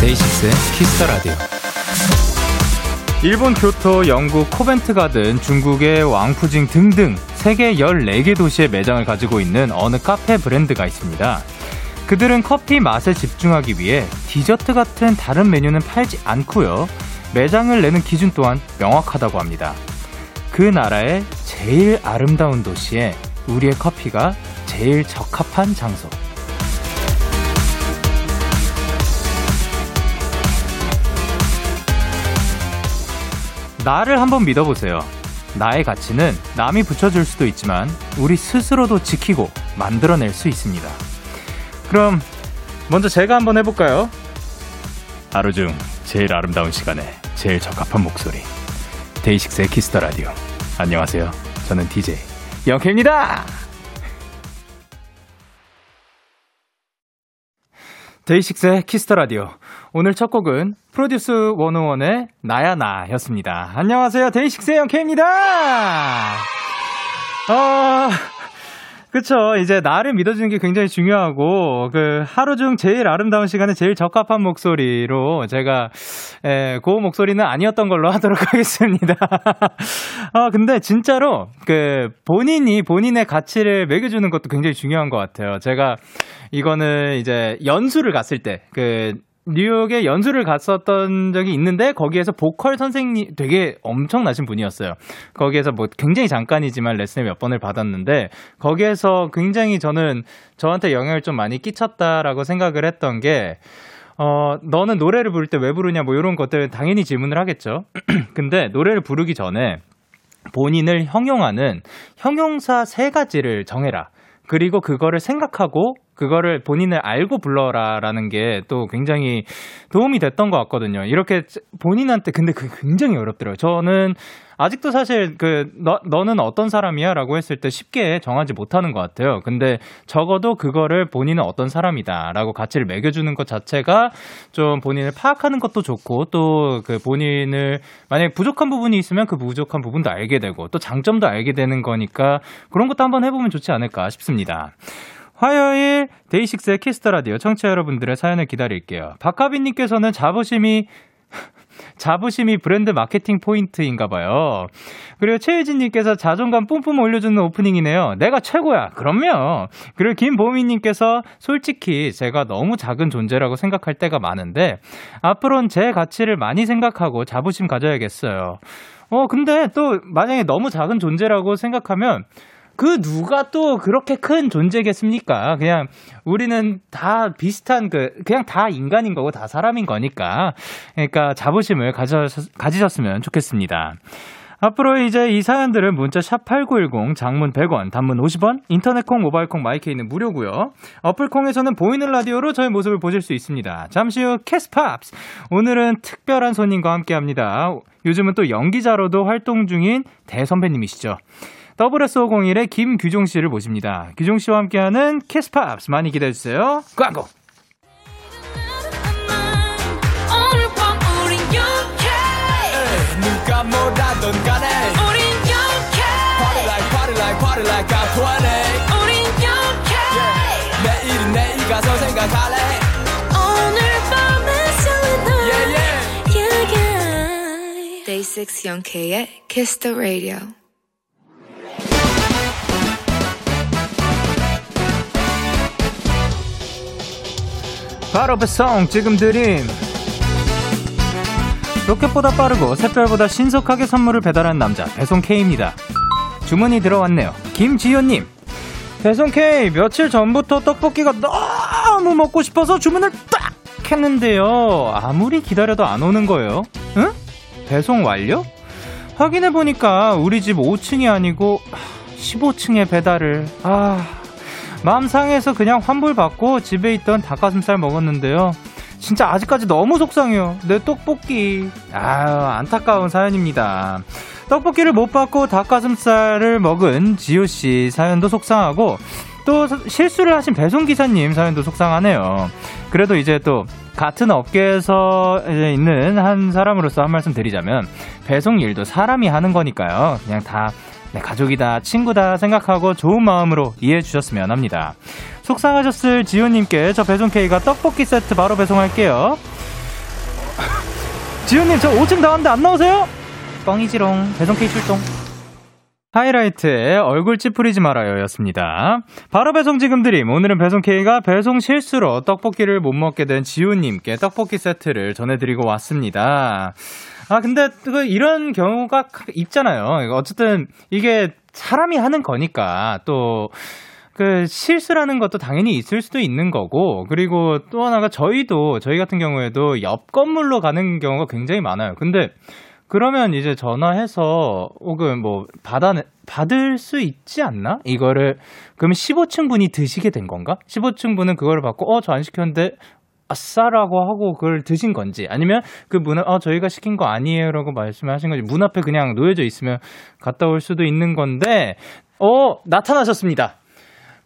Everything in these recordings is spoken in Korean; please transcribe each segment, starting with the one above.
데이식스의 Kiss the Radio. 일본 교토, 영국 코벤트 가든, 중국의 왕푸징 등등 세계 14개 도시의 매장을 가지고 있는 어느 카페 브랜드가 있습니다. 그들은 커피 맛에 집중하기 위해 디저트 같은 다른 메뉴는 팔지 않고요. 매장을 내는 기준 또한 명확하다고 합니다. 그 나라의 제일 아름다운 도시에 우리의 커피가 제일 적합한 장소. 나를 한번 믿어보세요. 나의 가치는 남이 붙여줄 수도 있지만 우리 스스로도 지키고 만들어낼 수 있습니다. 그럼 먼저 제가 한번 해볼까요? 하루 중 제일 아름다운 시간에 제일 적합한 목소리. 데이식스의 Kiss the Radio. 안녕하세요. 저는 DJ 영케이입니다. 데이식스의 Kiss the Radio. 오늘 첫 곡은 프로듀스 101의 나야 나였습니다. 안녕하세요. 데이식스의 영케입니다. 어, 그쵸. 이제 나를 믿어주는 게 굉장히 중요하고, 그, 하루 중 제일 아름다운 시간에 제일 적합한 목소리로 제가, 에, 그 목소리는 아니었던 걸로 하도록 하겠습니다. 아, 근데 진짜로, 그, 본인이 본인의 가치를 매겨주는 것도 굉장히 중요한 것 같아요. 제가, 이거는 이제 연수를 갔을 때, 그, 뉴욕에 연수를 갔었던 적이 있는데 거기에서 보컬 선생님 되게 엄청나신 분이었어요. 거기에서 뭐 굉장히 잠깐이지만 레슨을 몇 번을 받았는데 거기에서 굉장히 저는 저한테 영향을 좀 많이 끼쳤다라고 생각을 했던 게 어, 너는 노래를 부를 때 왜 부르냐 뭐 이런 것들 당연히 질문을 하겠죠. 근데 노래를 부르기 전에 본인을 형용하는 형용사 세 가지를 정해라. 그리고 그거를 생각하고 그거를 본인을 알고 불러라라는 게 또 굉장히 도움이 됐던 것 같거든요. 이렇게 본인한테 근데 그게 굉장히 어렵더라고요. 저는 아직도 사실 그 너, 너는 어떤 사람이야라고 했을 때 쉽게 정하지 못하는 것 같아요. 근데 적어도 그거를 본인은 어떤 사람이다라고 가치를 매겨주는 것 자체가 좀 본인을 파악하는 것도 좋고 또 그 본인을 만약에 부족한 부분이 있으면 그 부족한 부분도 알게 되고 또 장점도 알게 되는 거니까 그런 것도 한번 해보면 좋지 않을까 싶습니다. 화요일 데이식스의 Kiss the Radio 청취자 여러분들의 사연을 기다릴게요. 박하빈 님께서는 자부심이 자부심이 브랜드 마케팅 포인트인가 봐요. 그리고 최혜진 님께서 자존감 뿜뿜 올려주는 오프닝이네요. 내가 최고야. 그럼요. 그리고 김보미 님께서 솔직히 제가 너무 작은 존재라고 생각할 때가 많은데 앞으로는 제 가치를 많이 생각하고 자부심 가져야겠어요. 어, 근데 또 만약에 너무 작은 존재라고 생각하면 그 누가 또 그렇게 큰 존재겠습니까? 그냥 우리는 다 비슷한 그 그냥 다 인간인 거고 다 사람인 거니까 그러니까 자부심을 가져 가지셨으면 좋겠습니다. 앞으로 이제 이 사연들은 문자 샵 8910 장문 100원 단문 50원 인터넷 콩 모바일 콩 마이케이는 무료고요. 어플 콩에서는 보이는 라디오로 저의 모습을 보실 수 있습니다. 잠시 후 캐스팝스 오늘은 특별한 손님과 함께 합니다. 요즘은 또 연기자로도 활동 중인 대선배님이시죠. WS501의 김규종 씨를 모십니다. 규종 씨와 함께하는 캐스팝스 많이 기대해주세요. 광고! 누가 뭐라던 간에 우린 영케 Party like party like party like I'm 20 우린 영케 yeah. 내일은 내일 가서 생각할래 오늘 밤에 설레는 yeah, yeah. yeah, yeah. Day 6 영케의 Kiss the Radio 바로 배송 지금 드림. 로켓보다 빠르고 샛별보다 신속하게 선물을 배달하는 남자 배송 K입니다. 주문이 들어왔네요. 김지현님. 배송 K 며칠 전부터 떡볶이가 너무 먹고 싶어서 주문을 딱 했는데요. 아무리 기다려도 안 오는 거예요. 응? 배송 완료? 확인해보니까 우리 집 5층이 아니고 15층에 배달을. 아 마음 상해서 그냥 환불 받고 집에 있던 닭가슴살 먹었는데요. 진짜 아직까지 너무 속상해요. 내 떡볶이. 아 안타까운 사연입니다. 떡볶이를 못 받고 닭가슴살을 먹은 지효 씨 사연도 속상하고 또 실수를 하신 배송 기사님 사연도 속상하네요. 그래도 이제 또 같은 업계에서 있는 한 사람으로서 한 말씀 드리자면 배송 일도 사람이 하는 거니까요. 그냥 다 네, 가족이다, 친구다 생각하고 좋은 마음으로 이해해 주셨으면 합니다. 속상하셨을 지효님께 저 배송 K가 떡볶이 세트 바로 배송할게요. 지효님 저 5층 나왔는데 안 나오세요? 뻥이지롱 배송 K 출동. 하이라이트의 얼굴 찌푸리지 말아요 였습니다. 바로 배송 지금 드림. 오늘은 배송 K가 배송 실수로 떡볶이를 못 먹게 된 지우님께 떡볶이 세트를 전해드리고 왔습니다. 아, 근데 그 이런 경우가 있잖아요. 어쨌든 이게 사람이 하는 거니까 또 그 실수라는 것도 당연히 있을 수도 있는 거고 그리고 또 하나가 저희도 저희 같은 경우에도 옆 건물로 가는 경우가 굉장히 많아요. 근데 그러면 이제 전화해서 혹은 뭐 받아 받을 수 있지 않나? 이거를 그러면 15층 분이 드시게 된 건가? 15층 분은 그거를 받고 어 저 안 시켰는데 아싸라고 하고 그걸 드신 건지 아니면 그 문, 어, 저희가 시킨 거 아니에요라고 말씀하신 건지 문 앞에 그냥 놓여져 있으면 갔다 올 수도 있는 건데, 어, 나타나셨습니다.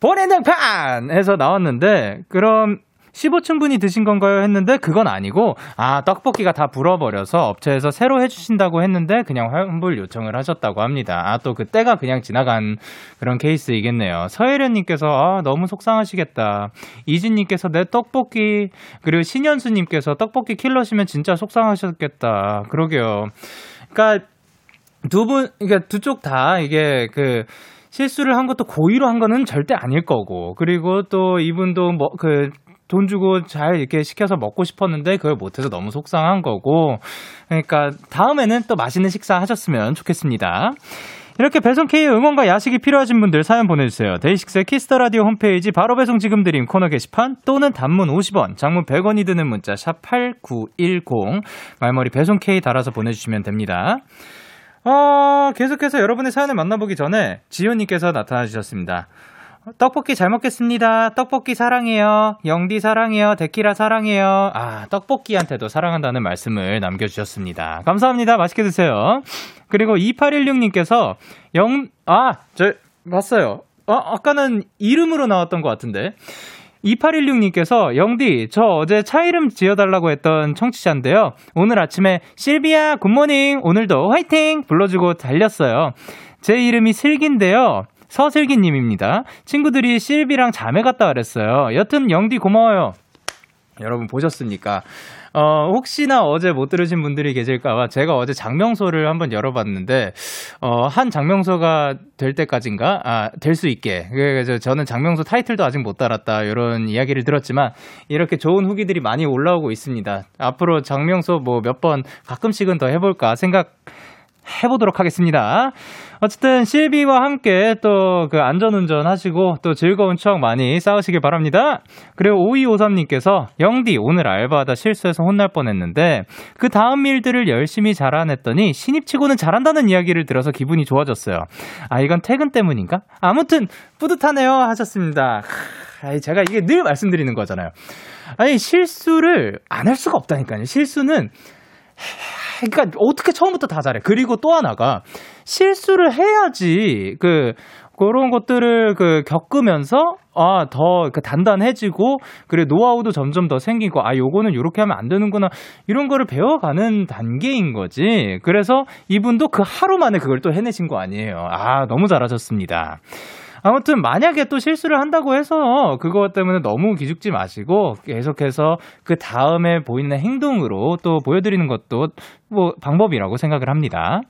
보내등판! 해서 나왔는데, 그럼 15층 분이 드신 건가요? 했는데 그건 아니고 아 떡볶이가 다 불어버려서 업체에서 새로 해주신다고 했는데 그냥 환불 요청을 하셨다고 합니다. 아 또 그때가 그냥 지나간 그런 케이스이겠네요. 서혜련님께서 아 너무 속상하시겠다. 이진님께서 내 떡볶이 그리고 신현수님께서 떡볶이 킬러시면 진짜 속상하셨겠다. 그러게요. 그러니까 두 분, 그러니까 두 쪽 다 이게 그 실수를 한 것도 고의로 한 거는 절대 아닐 거고 그리고 또 이분도 뭐 그 돈 주고 잘 이렇게 시켜서 먹고 싶었는데 그걸 못해서 너무 속상한 거고 그러니까 다음에는 또 맛있는 식사 하셨으면 좋겠습니다. 이렇게 배송 K 응원과 야식이 필요하신 분들 사연 보내주세요. 데이식스의 Kiss the Radio 홈페이지 바로 배송 지금 드림 코너 게시판 또는 단문 50원, 장문 100원이 드는 문자 샵 #8910 말머리 배송 K 달아서 보내주시면 됩니다. 어, 계속해서 여러분의 사연을 만나보기 전에 지효님께서 나타나 주셨습니다. 떡볶이 잘 먹겠습니다. 떡볶이 사랑해요. 영디 사랑해요. 데키라 사랑해요. 아, 떡볶이한테도 사랑한다는 말씀을 남겨주셨습니다. 감사합니다. 맛있게 드세요. 그리고 2816님께서 영, 아, 저, 봤어요. 어, 아까는 이름으로 나왔던 것 같은데. 2816님께서 영디 저 어제 차 이름 지어달라고 했던 청취자인데요. 오늘 아침에 실비야 굿모닝 오늘도 화이팅 불러주고 달렸어요. 제 이름이 슬기인데요. 서슬기님입니다. 친구들이 실비랑 자매 같다 그랬어요. 여튼 영디 고마워요. 여러분 보셨습니까? 어, 혹시나 어제 못 들으신 분들이 계실까봐 제가 어제 장명소를 한번 열어봤는데, 어, 한 장명소가 될 때까지인가? 아, 될 수 있게. 그래서 저는 장명소 타이틀도 아직 못 달았다. 이런 이야기를 들었지만, 이렇게 좋은 후기들이 많이 올라오고 있습니다. 앞으로 장명소 뭐 몇 번 가끔씩은 더 해볼까 생각 해보도록 하겠습니다. 어쨌든 실비와 함께 또 그 안전운전 하시고 또 즐거운 추억 많이 쌓으시길 바랍니다. 그리고 5253님께서 영디 오늘 알바하다 실수해서 혼날 뻔했는데 그 다음 일들을 열심히 잘안했더니 신입치고는 잘한다는 이야기를 들어서 기분이 좋아졌어요. 아 이건 퇴근 때문인가? 아무튼 뿌듯하네요 하셨습니다. 아, 제가 이게 늘 말씀드리는 거잖아요. 아니 실수를 안 할 수가 없다니까요. 실수는 그러니까 어떻게 처음부터 다 잘해. 그리고 또 하나가 실수를 해야지 그 그런 것들을 그 겪으면서 아, 더그 단단해지고 그래 노하우도 점점 더 생기고 아, 요거는 요렇게 하면 안 되는구나. 이런 거를 배워가는 단계인 거지. 그래서 이분도 그 하루 만에 그걸 또 해내신 거 아니에요. 아, 너무 잘하셨습니다. 아무튼 만약에 또 실수를 한다고 해서 그것 때문에 너무 기죽지 마시고 계속해서 그 다음에 보이는 행동으로 또 보여드리는 것도 뭐 방법이라고 생각을 합니다.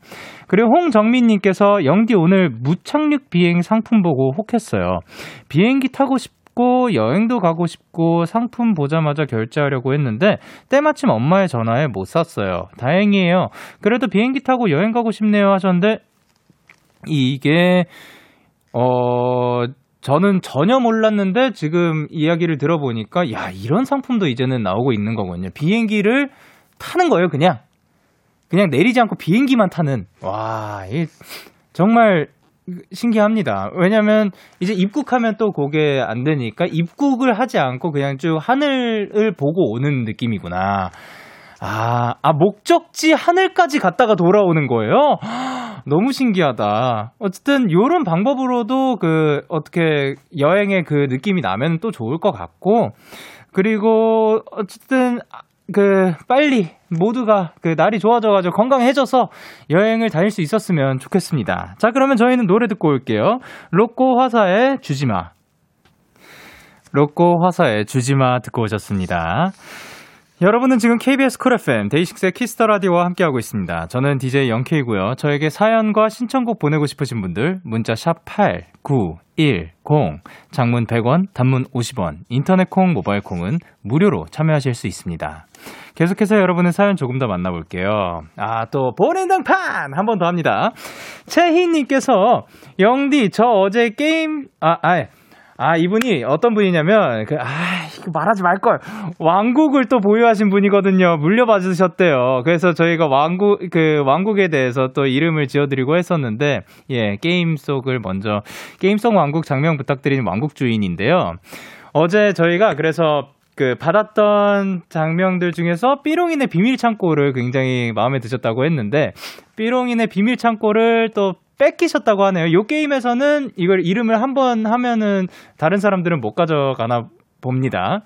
그리고 홍정민님께서 영디 오늘 무착륙 비행 상품 보고 혹했어요. 비행기 타고 싶 고 여행도 가고 싶고 상품 보자마자 결제하려고 했는데 때마침 엄마의 전화에 못 샀어요. 다행이에요. 그래도 비행기 타고 여행 가고 싶네요 하셨는데 이게 어, 저는 전혀 몰랐는데 지금 이야기를 들어보니까 야, 이런 상품도 이제는 나오고 있는 거군요. 비행기를 타는 거예요, 그냥. 그냥 내리지 않고 비행기만 타는. 와, 이 정말 신기합니다. 왜냐면 이제 입국하면 또 그게 안 되니까 입국을 하지 않고 그냥 쭉 하늘을 보고 오는 느낌이구나. 아, 아, 목적지 하늘까지 갔다가 돌아오는 거예요? 너무 신기하다. 어쨌든 요런 방법으로도 그 어떻게 여행의 그 느낌이 나면 또 좋을 것 같고 그리고 어쨌든 그 빨리 모두가 그 날이 좋아져가지고 건강해져서 여행을 다닐 수 있었으면 좋겠습니다. 자 그러면 저희는 노래 듣고 올게요. 로꼬 화사의 주지마. 로꼬 화사의 주지마 듣고 오셨습니다. 여러분은 지금 KBS 쿨 FM 데이식스의 키스 더 라디오와 함께하고 있습니다. 저는 DJ 영케이고요. 저에게 사연과 신청곡 보내고 싶으신 분들 문자 샵 8910 장문 100원, 단문 50원, 인터넷 콩, 모바일 콩은 무료로 참여하실 수 있습니다. 계속해서 여러분의 사연 조금 더 만나볼게요. 아, 또 본인등판 한 번 더 합니다. 최희님께서 영디 저 어제 게임 아, 아 아, 이분이 어떤 분이냐면, 그, 아, 이거 말하지 말걸. 왕국을 또 보유하신 분이거든요. 물려받으셨대요. 그래서 저희가 왕국, 그, 왕국에 대해서 또 이름을 지어드리고 했었는데, 예, 게임 속을 먼저, 게임 속 왕국 장명 부탁드리는 왕국 주인인데요. 어제 저희가 그래서 그 받았던 장면들 중에서 삐롱인의 비밀 창고를 굉장히 마음에 드셨다고 했는데 삐롱인의 비밀 창고를 또 뺏기셨다고 하네요. 요 게임에서는 이걸 이름을 한 번 하면은 다른 사람들은 못 가져가나 봅니다.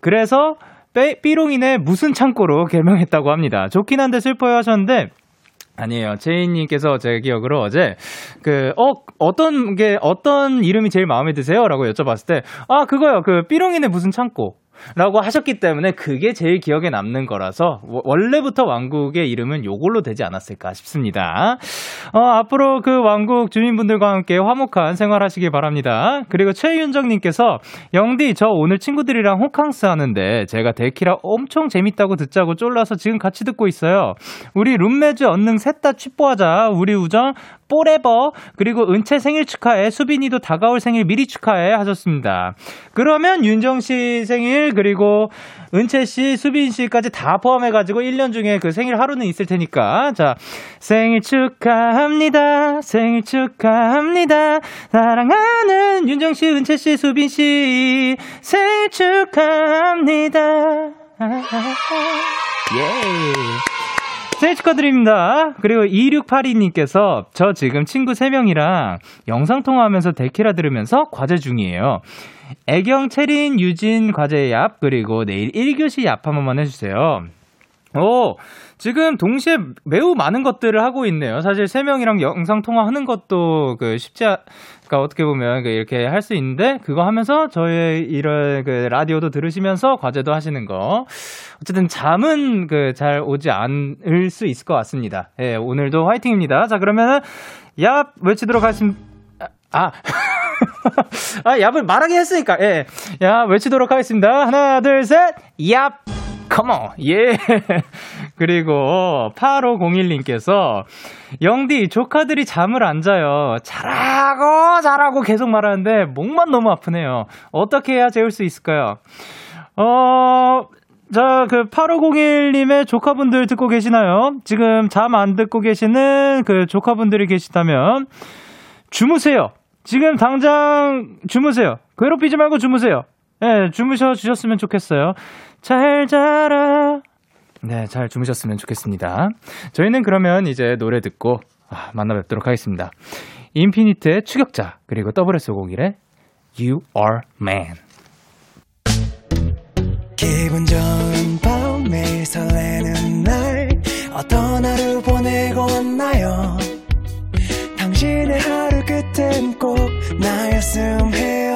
그래서 삐, 삐롱인의 무슨 창고로 개명했다고 합니다. 좋긴 한데 슬퍼요 하셨는데 아니에요. 제이님께서 제 기억으로 어제 그 어 어떤 게 어떤 이름이 제일 마음에 드세요?라고 여쭤봤을 때 아 그거요. 그 삐롱이네 무슨 창고. 라고 하셨기 때문에 그게 제일 기억에 남는 거라서 원래부터 왕국의 이름은 요걸로 되지 않았을까 싶습니다. 어, 앞으로 그 왕국 주민분들과 함께 화목한 생활하시길 바랍니다. 그리고 최윤정님께서 영디 저 오늘 친구들이랑 호캉스 하는데 제가 데키라 엄청 재밌다고 듣자고 쫄라서 지금 같이 듣고 있어요. 우리 룸메즈 언능 셋 다 취뽀하자. 우리 우정 뽀레버 그리고 은채 생일 축하해 수빈이도 다가올 생일 미리 축하해 하셨습니다. 그러면 윤정 씨 생일 그리고 은채 씨, 수빈 씨까지 다 포함해 가지고 1년 중에 그 생일 하루는 있을 테니까 자 생일 축하합니다. 생일 축하합니다. 사랑하는 윤정 씨, 은채 씨, 수빈 씨 생일 축하합니다. 예. 생일 축하드립니다. 그리고 2682님께서 저 지금 친구 3명이랑 영상통화하면서 데키라 들으면서 과제 중이에요. 애경, 체린, 유진 과제 얍, 그리고 내일 1교시 얍 한 번만 해주세요. 오, 지금 동시에 매우 많은 것들을 하고 있네요. 사실 세 명이랑 영상 통화하는 것도 그 쉽지 않, 그러니까 어떻게 보면 그 이렇게 할 수 있는데 그거 하면서 저의 이런 그 라디오도 들으시면서 과제도 하시는 거. 어쨌든 잠은 그 잘 오지 않을 수 있을 것 같습니다. 예, 오늘도 화이팅입니다. 자, 그러면은 야 외치도록 하겠습니다. 아. 아, 얍을 말하게 했으니까, 예. 야, 외치도록 하겠습니다. 하나, 둘, 셋, 얍! 컴온! 예! 그리고 8501님께서 영디 조카들이 잠을 안 자요. 잘하고 잘하고 계속 말하는데 목만 너무 아프네요. 어떻게 해야 재울 수 있을까요? 어 자, 그 8501님의 조카분들 듣고 계시나요? 지금 잠 안 듣고 계시는 그 조카분들이 계시다면 주무세요. 지금 당장 주무세요. 괴롭히지 말고 주무세요. 예, 네, 주무셔 주셨으면 좋겠어요. 잘 자라. 네, 잘 주무셨으면 좋겠습니다. 저희는 그러면 이제 노래 듣고 아, 만나 뵙도록 하겠습니다. 인피니트의 추격자, 그리고 WS501의 You Are Man. 기분 좋은 밤 매일 설레는 날 어떤 하루 보내고 왔나요 당신의 하루 끝엔 꼭 나였음 해요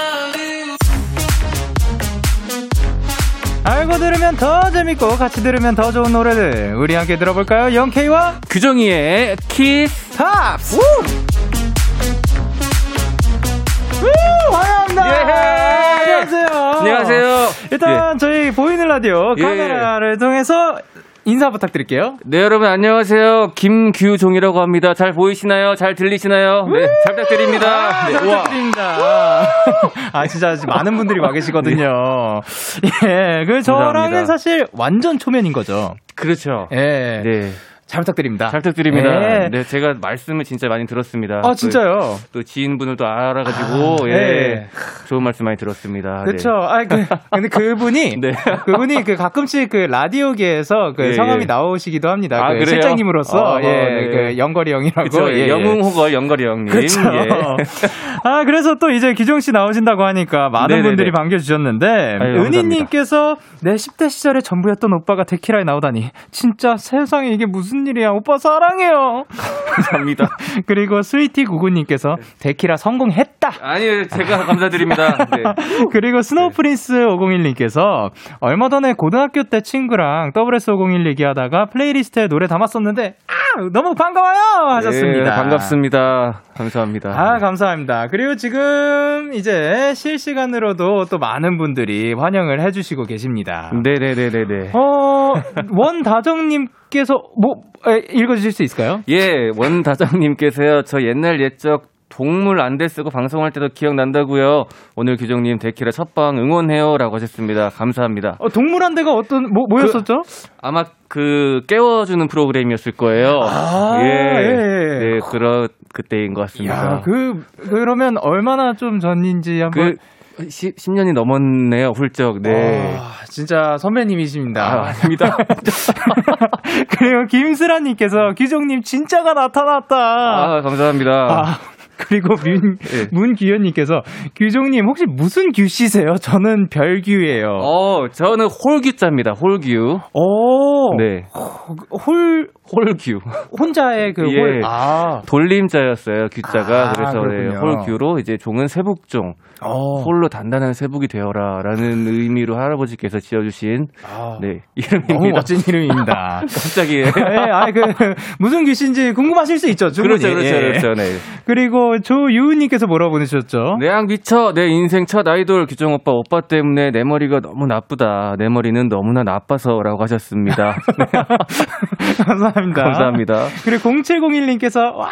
알고 들으면 더 재밌고 같이 들으면 더 좋은 노래들 우리 함께 들어볼까요? 영케이와 규종이의 키스 팝스 우! 우! 환영합니다. 예. 안녕하세요. 안녕하세요. 일단 예. 저희 보이는 라디오 예. 카메라를 예. 통해서 인사 부탁드릴게요. 네, 여러분 안녕하세요. 김규종이라고 합니다. 잘 보이시나요? 잘 들리시나요? 네, 잘 부탁드립니다. 네, 잘 부탁드립니다. 아, 진짜 많은 분들이 와 계시거든요. 예, 그 저랑은. 사실 완전 초면인 거죠. 그렇죠. 예. 네. 잘 부탁드립니다. 잘 부탁드립니다. 예. 네, 제가 말씀을 진짜 많이 들었습니다. 아, 진짜요? 또, 또 지인분을 또 알아가지고, 아, 예. 예. 좋은 말씀 많이 들었습니다. 그렇죠. 아, 그, 근데 그분이 네. 그분이 그 가끔씩 그 라디오계에서 그 예, 성함이 예. 나오시기도 합니다. 아, 그 그래요? 실장님으로서 아, 예, 네. 그 영거리 형이라고. 예, 예. 영웅 호걸 영거리 형님. 예. 아, 그래서 또 이제 기종 씨 나오신다고 하니까 많은 네네네. 분들이 반겨주셨는데, 은희님께서 내 10대 시절에 전부였던 오빠가 데키라에 나오다니, 진짜 세상에 이게 무슨 일이야. 오빠 사랑해요. 감사합니다. 그리고 스위티 구구님께서 데키라 성공했다. 아니요, 제가 감사드립니다. 네. 그리고 스노우 프린스 501님께서 얼마 전에 고등학교 때 친구랑 SS501 얘기하다가 playlist에 노래 담았었는데, 아, 너무 반가워요! 하셨습니다. 네, 반갑습니다. 감사합니다. 아, 감사합니다. 그리고 지금 이제 실시간으로도 또 많은 분들이 환영을 해주시고 계십니다. 네네네네네. 어, 원다정님 께서 뭐, 에, 읽어 주실 수 있을까요? 예, 원다장님께서요, 저 옛날 옛적 동물 안대 쓰고 방송할 때도 기억난다고요. 오늘 규정님 데키라 첫방 응원해요. 라고 하셨습니다. 감사합니다. 어, 동물한대가 어떤, 뭐, 뭐였었죠? 아마 그 깨워주는 프로그램이었을 거예요. 아, 예. 예. 네, 그런, 그때인 것 같습니다. 야, 그, 그러면 얼마나 좀 전인지 한번. 그, 10, 10년이 넘었네요, 훌쩍. 네. 와, 진짜 선배님이십니다. 아, 아닙니다. 그리고 김슬아님께서 규정님 진짜가 나타났다. 아, 감사합니다. 아, 그리고 문, 예. 문규현님께서 규종님 혹시 무슨 규씨세요? 저는 별규예요. 어, 저는 홀규자입니다, 홀규. 오, 네. 홀 홀규. 혼자의 그 예. 홀. 아, 돌림자였어요, 규자가. 아, 그래서 네. 홀규로 이제 종은 세북종. 어. 홀로 단단한 세북이 되어라. 라는 의미로 할아버지께서 지어주신, 아, 네, 너무 이름입니다. 멋진 이름입니다. 갑자기. 예. 네, 아, 그 무슨 규씨인지 궁금하실 수 있죠, 충분히. 그렇죠, 그렇죠, 예. 그렇죠. 네. 그리고 조유은님께서 뭐라고 보내주셨죠? 내양 미쳐 내 인생 첫 아이돌 규정 오빠 오빠 때문에 내 머리가 너무 나쁘다 내 머리는 너무나 나빠서라고 하셨습니다 감사합니다. 감사합니다 그리고 0701님께서 와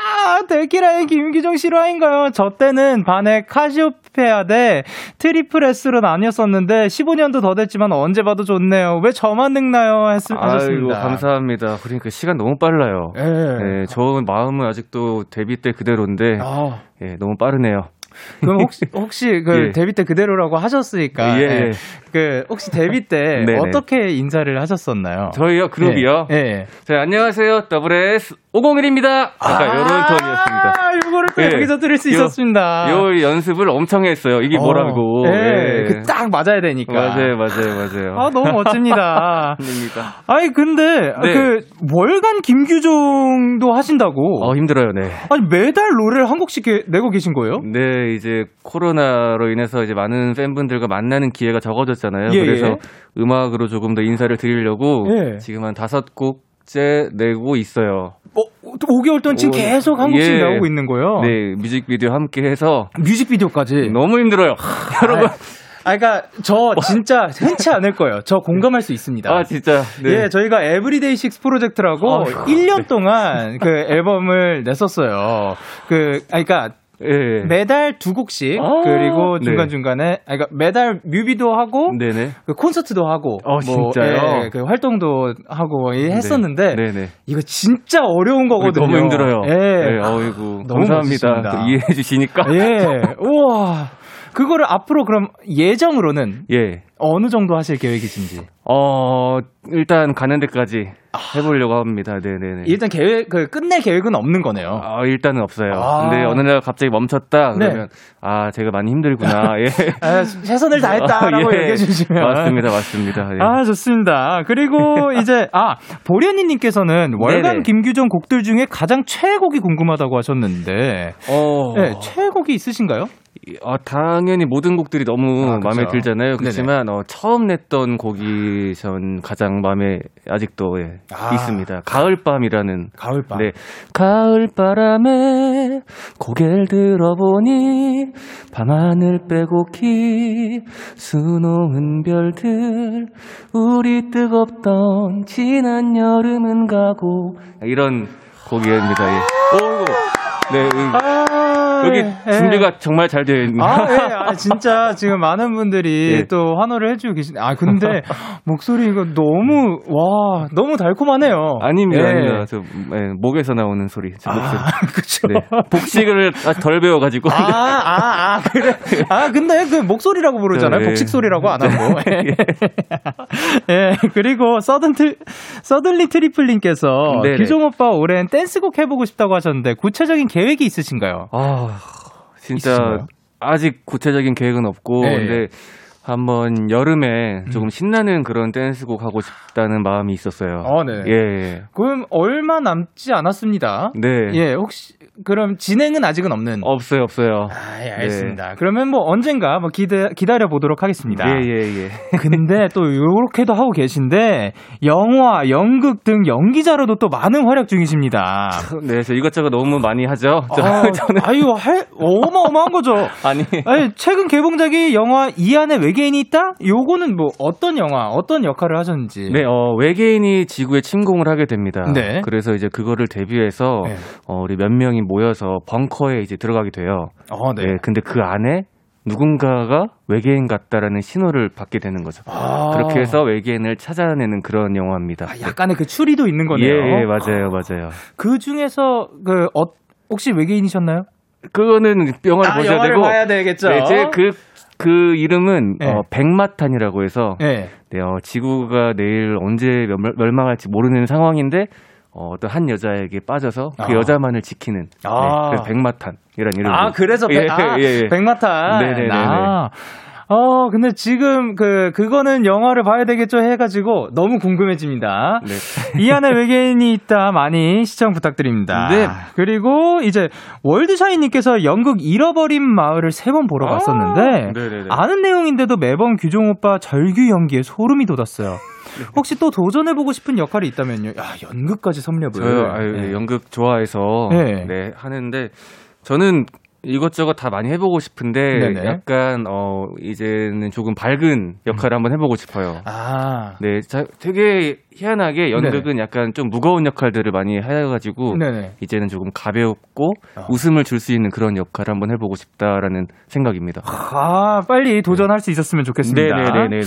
데키라에 김규종 실화인가요? 저 때는 반에 카시오페아 대 트리플 S로 나뉘었었는데 15년도 더 됐지만 언제 봐도 좋네요. 왜 저만 늙나요? 했, 아이고 하셨습니다. 감사합니다 그러니까 시간 너무 빨라요 예. 네, 저 마음은 아직도 데뷔 때 그대로인데 아, 예, 너무 빠르네요 그럼 혹시 혹시 그 예. 데뷔 때 그대로라고 하셨으니까 예, 예. 예. 그 혹시 데뷔 때 네네. 어떻게 인사를 하셨었나요? 저희요 그룹이요 예. 예. 자 안녕하세요 WS 501입니다 약간 이런 톤이었습니다 아, 이거를 또 예. 여기서 들을 수 요- 있었습니다. 요 연습을 엄청 했어요 이게 뭐라고 예. 예. 그딱 맞아야 되니까. 맞아요 맞아요 맞아요 아, 너무 멋집니다. 힘듭니다 아니, 근데, 네. 그, 월간 김규종도 하신다고. 어 힘들어요 네 아니, 매달 노래를 한 곡씩 게- 내고 계신 거예요? 네, 이제 코로나로 인해서 이제 많은 팬분들과 만나는 기회가 적어졌잖아요. 예, 그래서 예. 음악으로 조금 더 인사를 드리려고 예. 지금 한 다섯 곡 째 내고 있어요. 어, 5개월 동안 지금 오, 계속 한 곡씩 예. 나오고 있는 거예요? 네, 뮤직비디오 함께 해서 뮤직비디오까지. 너무 힘들어요. 여러분. 아, 그니까, 저 진짜 흔치 않을 거예요. 저 공감할 수 있습니다. 아, 진짜. 네. 예, 저희가 Every DAY6 프로젝트라고 아유, 1년 동안 그 앨범을 냈었어요. 그, 아, 그니까, 예. 매달 두 곡씩, 아, 그리고 네. 중간 중간에, 아, 그니까 매달 뮤비도 하고, 네네. 그 콘서트도 하고, 어, 진짜요? 예, 그 활동도 하고 이 했었는데 네네. 이거 진짜 어려운 거거든요. 너무 힘들어요. 예. 네, 어이구. 너무 감사합니다. 이해해 주시니까. 예. 우와. 그거를 앞으로 그럼 예정으로는 예. 어느 정도 하실 계획이신지. 어, 일단 가는 데까지 해보려고 합니다. 네네네. 일단 계획 그 끝낼 계획은 없는 거네요. 아, 일단은 없어요. 아. 근데 어느 날 갑자기 멈췄다 네. 그러면 아 제가 많이 힘들구나. 예. 아, 최선을 다했다라고 아, 예. 얘기해 주시면 맞습니다, 맞습니다. 예. 아, 좋습니다. 그리고 이제, 아, 보련이님께서는 월간. 김규정 곡들 중에 가장 최애곡이 궁금하다고 하셨는데, 어, 네, 최애곡이 있으신가요? 어, 당연히 모든 곡들이 너무 아, 그쵸. 마음에 들잖아요. 그렇지만 어, 처음 냈던 곡이 전 가장 마음에 아직도 예, 아. 있습니다. 가을밤이라는 가을밤. 네. 가을바람에 고개를 들어보니 밤하늘 빼곡히 수놓은 별들 우리 뜨겁던 지난 여름은 가고 이런 곡입니다. 예. 오, 네. 음, 아, 여기 예. 준비가 정말 잘 되어 있는. 아, 예. 아, 진짜 지금 많은 분들이 예. 또 환호를 해주고 계신데, 아, 근데 목소리 이거 너무, 와, 너무 달콤하네요. 아닙니다, 예. 아닙니다. 저 예, 목에서 나오는 소리, 제 목소리. 아, 그쵸. 네. 복식을 덜 배워가지고. 아, 아, 아, 그래. 아, 근데 그 목소리라고 부르잖아요. 네. 복식 소리라고 안 하고. 예, 그리고 서든 트, 서든리 트리플님께서 네네. 기종 오빠 올해는 댄스곡 해보고 싶다고 하셨는데 구체적인 계획이 있으신가요? 아, 진짜 있으신가요? 아직 구체적인 계획은 없고 네. 근데 한번 여름에 조금 신나는 그런 댄스곡 하고 싶다는 마음이 있었어요. 어, 네. 예, 예. 그럼 얼마 남지 않았습니다. 네. 예, 혹시 그럼 진행은 아직은 없는. 없어요, 없어요. 아, 예, 알겠습니다. 그러면 뭐 언젠가 뭐 기대 기다려 보도록 하겠습니다. 예, 예, 예. 근데 또 요렇게도 하고 계신데 영화, 연극 등 연기자로도 또 많은 활약 중이십니다. 네, 저 이것저것 너무 많이 하죠. 저, 아, 저는 아유, 할 어마어마한 거죠. 아니. 아니, 최근 개봉작이 영화 이 안에 외계 인이 있다? 요거는 뭐 어떤 영화, 어떤 역할을 하셨는지. 네, 어, 외계인이 지구에 침공을 하게 됩니다. 네. 그래서 이제 그거를 대비해서 네. 어, 우리 몇 명이 모여서 벙커에 이제 들어가게 돼요. 어, 네. 네, 근데 그 안에 누군가가 외계인 같다라는 신호를 받게 되는 거죠. 아. 그렇게 해서 외계인을 찾아내는 그런 영화입니다. 아, 약간의 그 추리도 있는 예, 거네요. 예, 맞아요, 맞아요. 그 중에서 그 어, 혹시 외계인이셨나요? 그거는 영화를 보셔야 아, 영화를 되고. 봐야 되겠죠. 네, 제그 그 이름은 네. 어, 백마탄이라고 해서 네. 네, 어, 지구가 내일 언제 멸, 멸망할지 모르는 상황인데 어, 어떤 한 여자에게 빠져서 그 아. 여자만을 지키는 네, 아. 그래서 백마탄이라는 이름. 아, 그래서 백, 예, 아, 예, 예. 백마탄. 네네네네. 아. 어, 근데 지금 그, 그거는 영화를 봐야 되겠죠 해가지고 너무 궁금해집니다. 네. 이 안에 외계인이 있다 많이 시청 부탁드립니다. 네. 그리고 이제 월드샤이님께서 연극 잃어버린 마을을 세 번 보러 아, 갔었는데 네네네. 아는 내용인데도 매번 규종 오빠 절규 연기에 소름이 돋았어요. 혹시 또 도전해보고 싶은 역할이 있다면요? 야, 연극까지 섭렵을. 저요, 아유, 네. 연극 좋아해서 네. 네. 하는데 저는 이것저것 다 많이 해보고 싶은데 네네. 약간 어 이제는 조금 밝은 역할을 한번 해보고 싶어요. 아. 네, 자, 되게 희한하게 연극은 약간 좀 무거운 역할들을 많이 해가지고 네네. 이제는 조금 가볍고 어. 웃음을 줄 수 있는 그런 역할을 한번 해보고 싶다라는 생각입니다. 아, 빨리 도전할 수 있었으면 좋겠습니다. 네네네네.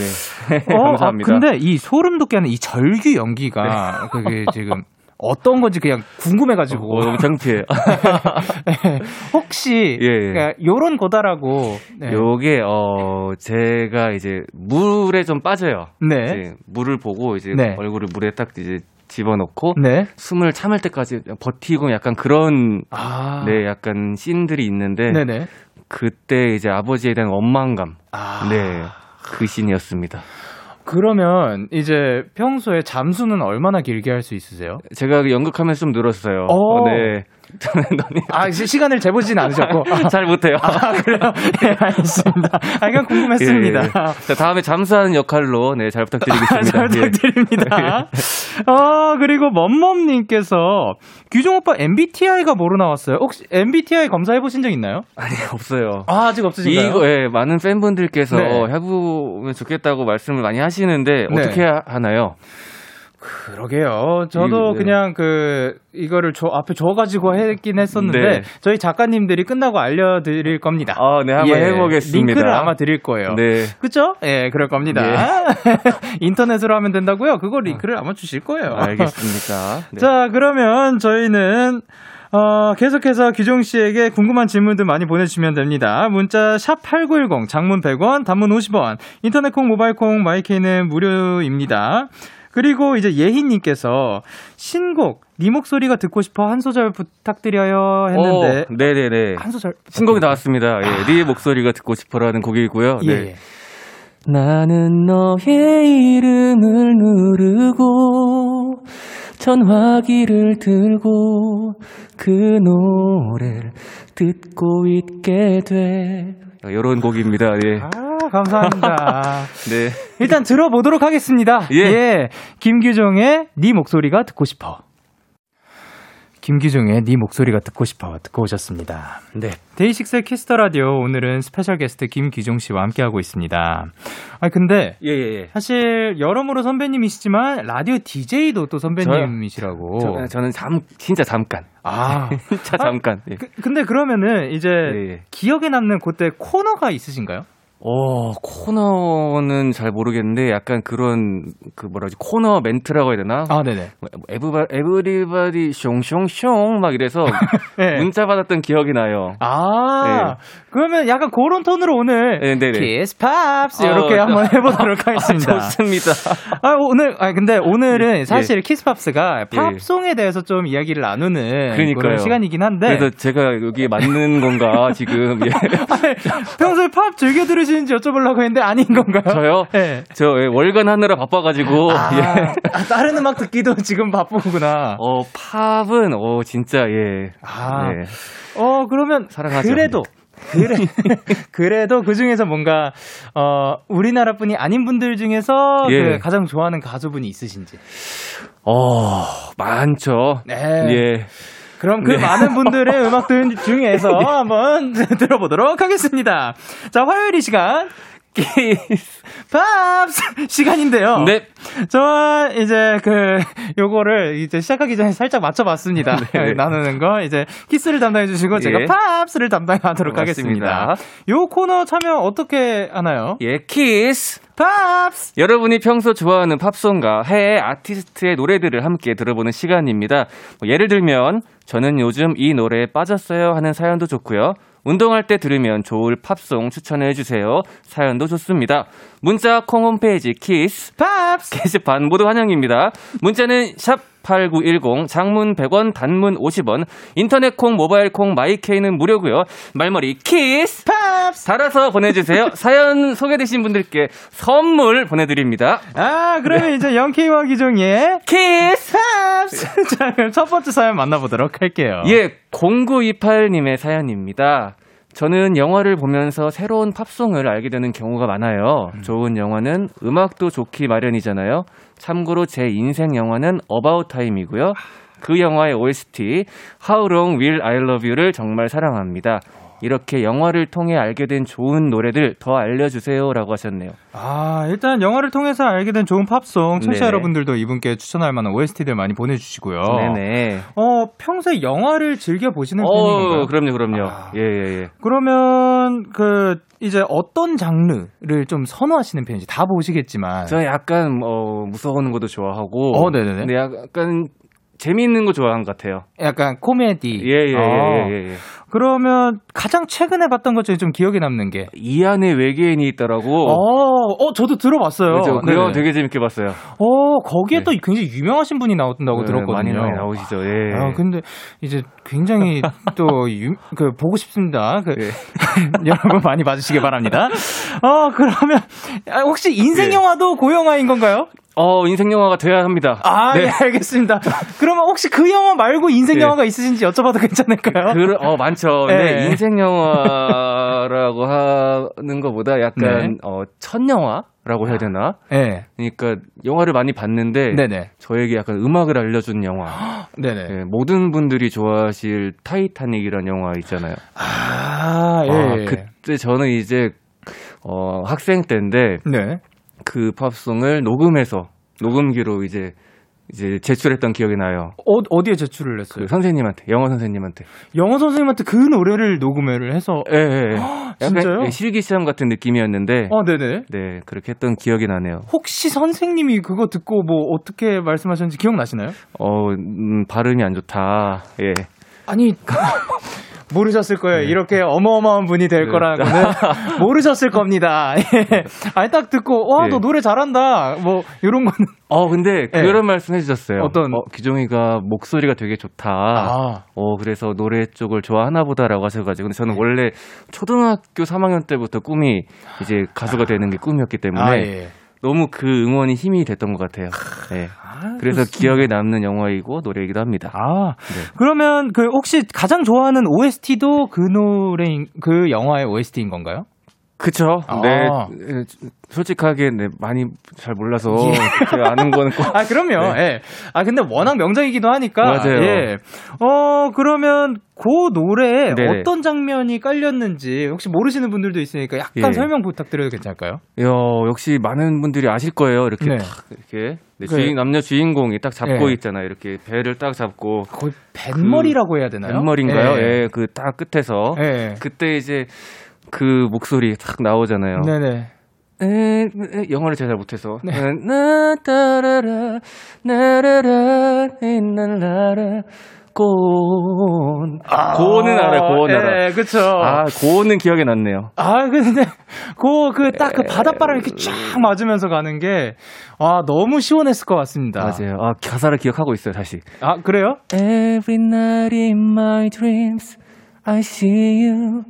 어, 감사합니다. 아, 근데 이 소름 돋게 하는 이 절규 연기가 그게 지금 어떤 건지 그냥 궁금해가지고. 어, 너무 창피해요. 혹시 예, 예. 그러니까 요런 거다라고. 네. 요게 어 제가 이제 물에 좀 빠져요. 네. 이제 물을 보고 이제 네. 얼굴을 물에 딱 이제 집어넣고 네. 숨을 참을 때까지 버티고 약간 그런 아. 네 약간 씬들이 있는데 네네. 그때 이제 아버지에 대한 원망감 아. 네그 씬이었습니다. 그러면 이제 평소에 잠수는 얼마나 길게 할 수 있으세요? 제가 그 연극하면서 좀 늘었어요. 어. 네. 아, 시- 시간을 재보진 않으셨고. 아, 잘 못해요. 아, 그래요? 네, 알겠습니다. 아, 그냥 궁금했습니다. 예, 예. 자, 다음에 잠수하는 역할로 네, 잘 부탁드리겠습니다. 잘 예. 부탁드립니다. 어, 그리고 멈멈님께서 규종 오빠 MBTI가 뭐로 나왔어요? 혹시 MBTI 검사해보신 적 있나요? 아니, 없어요. 아, 아직 없으신가요? 이거, 예, 많은 팬분들께서 네. 해보면 좋겠다고 말씀을 많이 하시는데, 네. 어떻게 하- 하나요? 그러게요. 저도 이- 네. 그냥 그 이거를 줘 앞에 줘가지고 했긴 했었는데 네. 저희 작가님들이 끝나고 알려드릴 겁니다. 아, 네, 한번 예, 해보겠습니다. 링크를 아마 드릴 거예요. 네. 그죠? 예, 그럴 겁니다. 인터넷으로 하면 된다고요? 그거 링크를 아마 주실 거예요. 알겠습니다. 네. 자, 그러면 저희는 어, 계속해서 규종 씨에게 궁금한 질문들 많이 보내주시면 됩니다. 문자 샵 #8910 장문 100원, 단문 50원, 인터넷 콩, 모바일 콩, 마이케이는 무료입니다. 그리고 이제 예희님께서 신곡 네 목소리가 듣고 싶어 한 소절 부탁드려요 했는데 어, 네네네. 한 소절 신곡이 나왔습니다. 예, 네 목소리가 듣고 싶어라는 곡이고요. 예. 네. 나는 너의 이름을 누르고 전화기를 들고 그 노래를 듣고 있게 돼 이런 곡입니다. 예. 아, 감사합니다. 네. 일단 들어보도록 하겠습니다. 예. 김규종의 네 목소리가 듣고 싶어. 김규종의 네 목소리가 듣고 싶어 듣고 오셨습니다. 네. 데이식스의 키스 더 라디오 오늘은 special guest 김규종 씨와 함께 하고 있습니다. 아 근데 예, 예, 예. 사실 여러모로 선배님이시지만 라디오 DJ도 또 선배님이시라고. 저, 저는 잠, 진짜 잠깐. 아, 진짜 잠깐. 예. 그, 근데 그러면은 이제 예, 예. 기억에 남는 그때 코너가 있으신가요? 어, 코너는 잘 모르겠는데 약간 그런 그 뭐라지 코너 멘트라고 해야 되나? 아, 네네. 뭐, everyb everybody 숑숑숑 막 이래서 네. 문자 받았던 기억이 나요. 아, 그러면 약간 그런 톤으로 오늘 네, 네, 네. 키스 팝스 어, 이렇게 한번 해보도록 하겠습니다. 좋습니다. 아, 오늘, 아, 근데 예. 오늘은 사실 키스 팝스가 팝송에 대해서 좀 이야기를 나누는 그러니까요. 그런 시간이긴 한데. 그래서 제가 여기 맞는 건가 지금 예. 아니, 평소에 팝 즐겨 들으시 는지 여쭤보려고 했는데 아닌 건가요? 저요? 네. 저 예, 월간 하느라 바빠가지고 아, 예. 아, 다른 음악 듣기도 지금 바쁘구나. 어 팝은 어 진짜 예. 아, 네. 어, 그러면 사랑하죠. 그래도 그래 그래도 그 중에서 뭔가 어 우리나라뿐이 아닌 분들 중에서 예. 그 가장 좋아하는 가수분이 있으신지. 어 많죠. 네. 예. 그럼 그 많은 분들의 음악들 중에서 한번 들어보도록 하겠습니다. 자, 화요일 이 시간 팝스 시간인데요. 네. 저 이제 그 요거를 이제 시작하기 전에 살짝 맞춰봤습니다. 네. 나누는 거 이제 키스를 담당해 주시고 제가 예. 팝스를 담당하도록 맞습니다. 하겠습니다. 요 코너 참여 어떻게 하나요? 예, 키스. 팝스. 여러분이 평소 좋아하는 팝송과 해외 아티스트의 노래들을 함께 들어보는 시간입니다. 뭐 예를 들면 저는 요즘 이 노래에 빠졌어요 하는 사연도 좋고요. 운동할 때 들으면 좋을 팝송 추천해 주세요. 사연도 좋습니다. 문자 콩 홈페이지 키스 팝스. 게시판 모두 환영입니다. 문자는 샵 8910, 장문 100원, 단문 50원, 인터넷 콩, 모바일 콩, 마이케이는 무료고요. 말머리 키스 팝스. 달아서 보내주세요. 사연 소개되신 분들께 선물 보내드립니다. 아, 그러면 이제 영케이와 규종의 키스! 팝스. 자, 그럼 첫 번째 사연 만나보도록 할게요. 예, 0928님의 사연입니다. 저는 영화를 보면서 새로운 팝송을 알게 되는 경우가 많아요. 좋은 영화는 음악도 좋기 마련이잖아요. 참고로 제 인생 영화는 About Time이고요. 그 영화의 OST How Long Will I Love You를 정말 사랑합니다. 이렇게 영화를 통해 알게 된 좋은 노래들 더 알려주세요라고 하셨네요. 아, 일단 영화를 통해서 알게 된 좋은 팝송 청취자 네네. 여러분들도 이분께 추천할 만한 OST들 많이 보내주시고요. 네네. 어, 평소에 영화를 즐겨 보시는 편인 건가요? 어, 그럼요, 그럼요. 아. 예, 예, 예. 그러면 그 이제 어떤 장르를 좀 선호하시는 편인지 다 보시겠지만. 저는 약간 어, 무서운 것도 좋아하고. 어, 네네네. 근데 약간 재미있는 거 좋아하는 것 같아요. 약간 코미디. 예, 예, 어. 예, 예, 예. 그러면 가장 최근에 봤던 것 중에 좀 기억에 남는 게. 이 안에 외계인이 있더라고. 어, 어, 저도 들어봤어요. 그죠? 그. 영화 되게 재밌게 봤어요. 어, 거기에 네. 또 굉장히 유명하신 분이 나온다고 네, 들었거든요. 많이 나오시죠. 예. 아, 근데 이제 굉장히 또, 유, 그, 보고 싶습니다. 그, 예. 여러분 많이 봐주시기 바랍니다. 어, 그러면, 아, 혹시 인생 예. 영화도 그 영화인 건가요? 어, 인생 영화가 돼야 합니다. 아, 네. 예, 알겠습니다. 그러면 혹시 그 영화 말고 인생 예. 영화가 있으신지 여쭤봐도 괜찮을까요? 그, 어, 많죠. 근데 예. 인생 영화라고 하는 것보다 약간, 네. 어, 첫 영화 라고 해야 되나? 네. 그러니까 영화를 많이 봤는데, 네네. 저에게 약간 음악을 알려준 영화. 네네. 예, 모든 분들이 좋아하실 타이타닉이라는 영화 있잖아요. 아, 예. 아, 그때 저는 이제 어, 학생 때인데 네. 그 팝송을 녹음해서 녹음기로 이제 이제 제출했던 기억이 나요. 어, 어디에 제출을 했어요? 그 선생님한테 영어 선생님한테. 영어 선생님한테 그 노래를 녹음을 해서. 예, 예. 예. 진짜요? 예, 실기 시험 같은 느낌이었는데 어, 네네. 네 그렇게 했던 기억이 나네요. 혹시 선생님이 그거 듣고 뭐 어떻게 말씀하셨는지 기억나시나요? 어 음, 발음이 안 좋다. 예. 아니 모르셨을 거예요. 네. 이렇게 어마어마한 분이 될 거라고는 모르셨을 겁니다. 예. 아니 딱 듣고 와너 예. 노래 잘한다. 뭐 이런 거는 어 근데 예. 그런 말씀 해주셨어요. 어떤- 어, 기종이가 목소리가 되게 좋다. 아. 어, 그래서 노래 쪽을 좋아하나 보다라고 하셔가지고. 근데 저는 원래 초등학교 3학년 때부터 꿈이 이제 가수가 되는 게 꿈이었기 때문에 아, 예. 너무 그 응원이 힘이 됐던 것 같아요. 네. 아, 그래서 좋습니다. 기억에 남는 영화이고 노래이기도 합니다. 아, 네. 그러면 그 혹시 가장 좋아하는 OST도 그 노래인 그 영화의 OST인 건가요? 그쵸. 아. 네. 에, 솔직하게 네, 많이 잘 몰라서 예. 제가 아는 거는 꼭. 아, 그럼요. 예. 아, 근데 워낙 명작이기도 하니까. 네. 맞아요. 예. 어, 그러면 그 노래에 네네. 어떤 장면이 깔렸는지 혹시 모르시는 분들도 있으니까 약간 예. 설명 부탁드려도 괜찮을까요? 야, 역시 많은 분들이 아실 거예요. 이렇게 네. 탁 이렇게 네, 그- 주인 남녀 주인공이 딱 잡고 예. 있잖아요. 이렇게 배를 딱 잡고 거의 뱃머리라고 해야 되나요? 뱃머리인가요? 예. 예, 그딱 끝에서 예. 그때 이제 그 목소리 탁 나오잖아요. 네네. 에, 에, 영어를 제가 잘 못해서. 네. 나 따라라 나라라 날라라 고온 고온은 알아요. 고온 알아. 예, 그쵸. 아 고온은 기억에 났네요. 아, 근데, 그, 그, 딱그 바닷바람 이렇게 쫙 맞으면서 가는 게, 아, 너무 시원했을 것 같습니다. 맞아요. 아 가사를 기억하고 있어요. 다시. 아, 그래요? Every night in my dreams, I see you,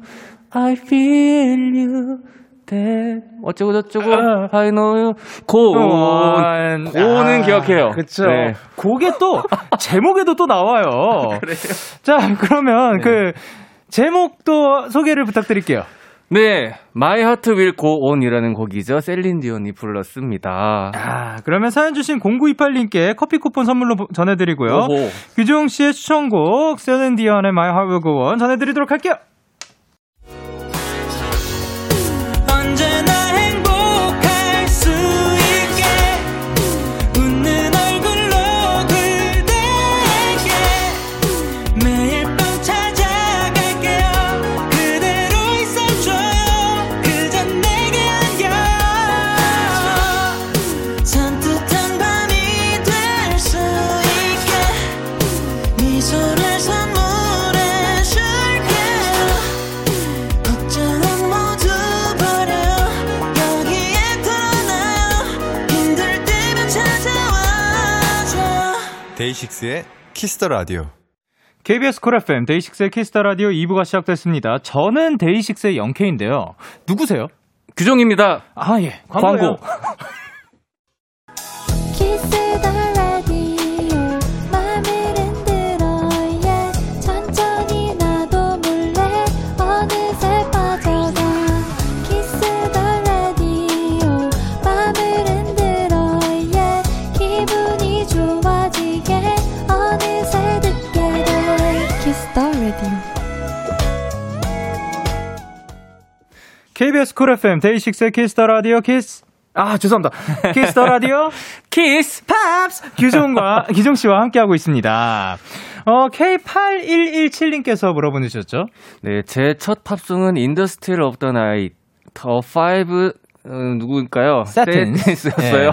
I feel you. That 어쩌고 저쩌고, 아. I know you. 고온. 고온은 기억해요. 아, 그쵸. 네. 그게 또, 제목에도 또 나와요. 그래요? 자, 그러면 네. 그, 제목도 소개를 부탁드릴게요. 네, My Heart Will Go On이라는 곡이죠. 셀린 디온이 불렀습니다. 아, 그러면 사연 주신 0928님께 커피 쿠폰 선물로 보- 전해드리고요. 규종 씨의 추천곡, 셀렌디언의 My Heart Will Go On 전해드리도록 할게요. 데이식스의 키스 더 라디오. KBS 쿨 FM 데이식스의 키스 더 라디오 2부가 시작됐습니다. 저는 데이식스의 영케인데요. 누구세요? 규종입니다. 아, 예. 광고. 키스 더 KBS Cool FM 데이식스의 Kiss the Radio Kiss 아 죄송합니다 Kiss the Radio Kiss! Pops 규종과 규종 씨와 함께하고 있습니다. 어 K8117님께서 물어보내주셨죠? 네, 제 첫 팝송은 In the Still of the Night, The Five, 어, 누구일까요? Satins이었어요. 네.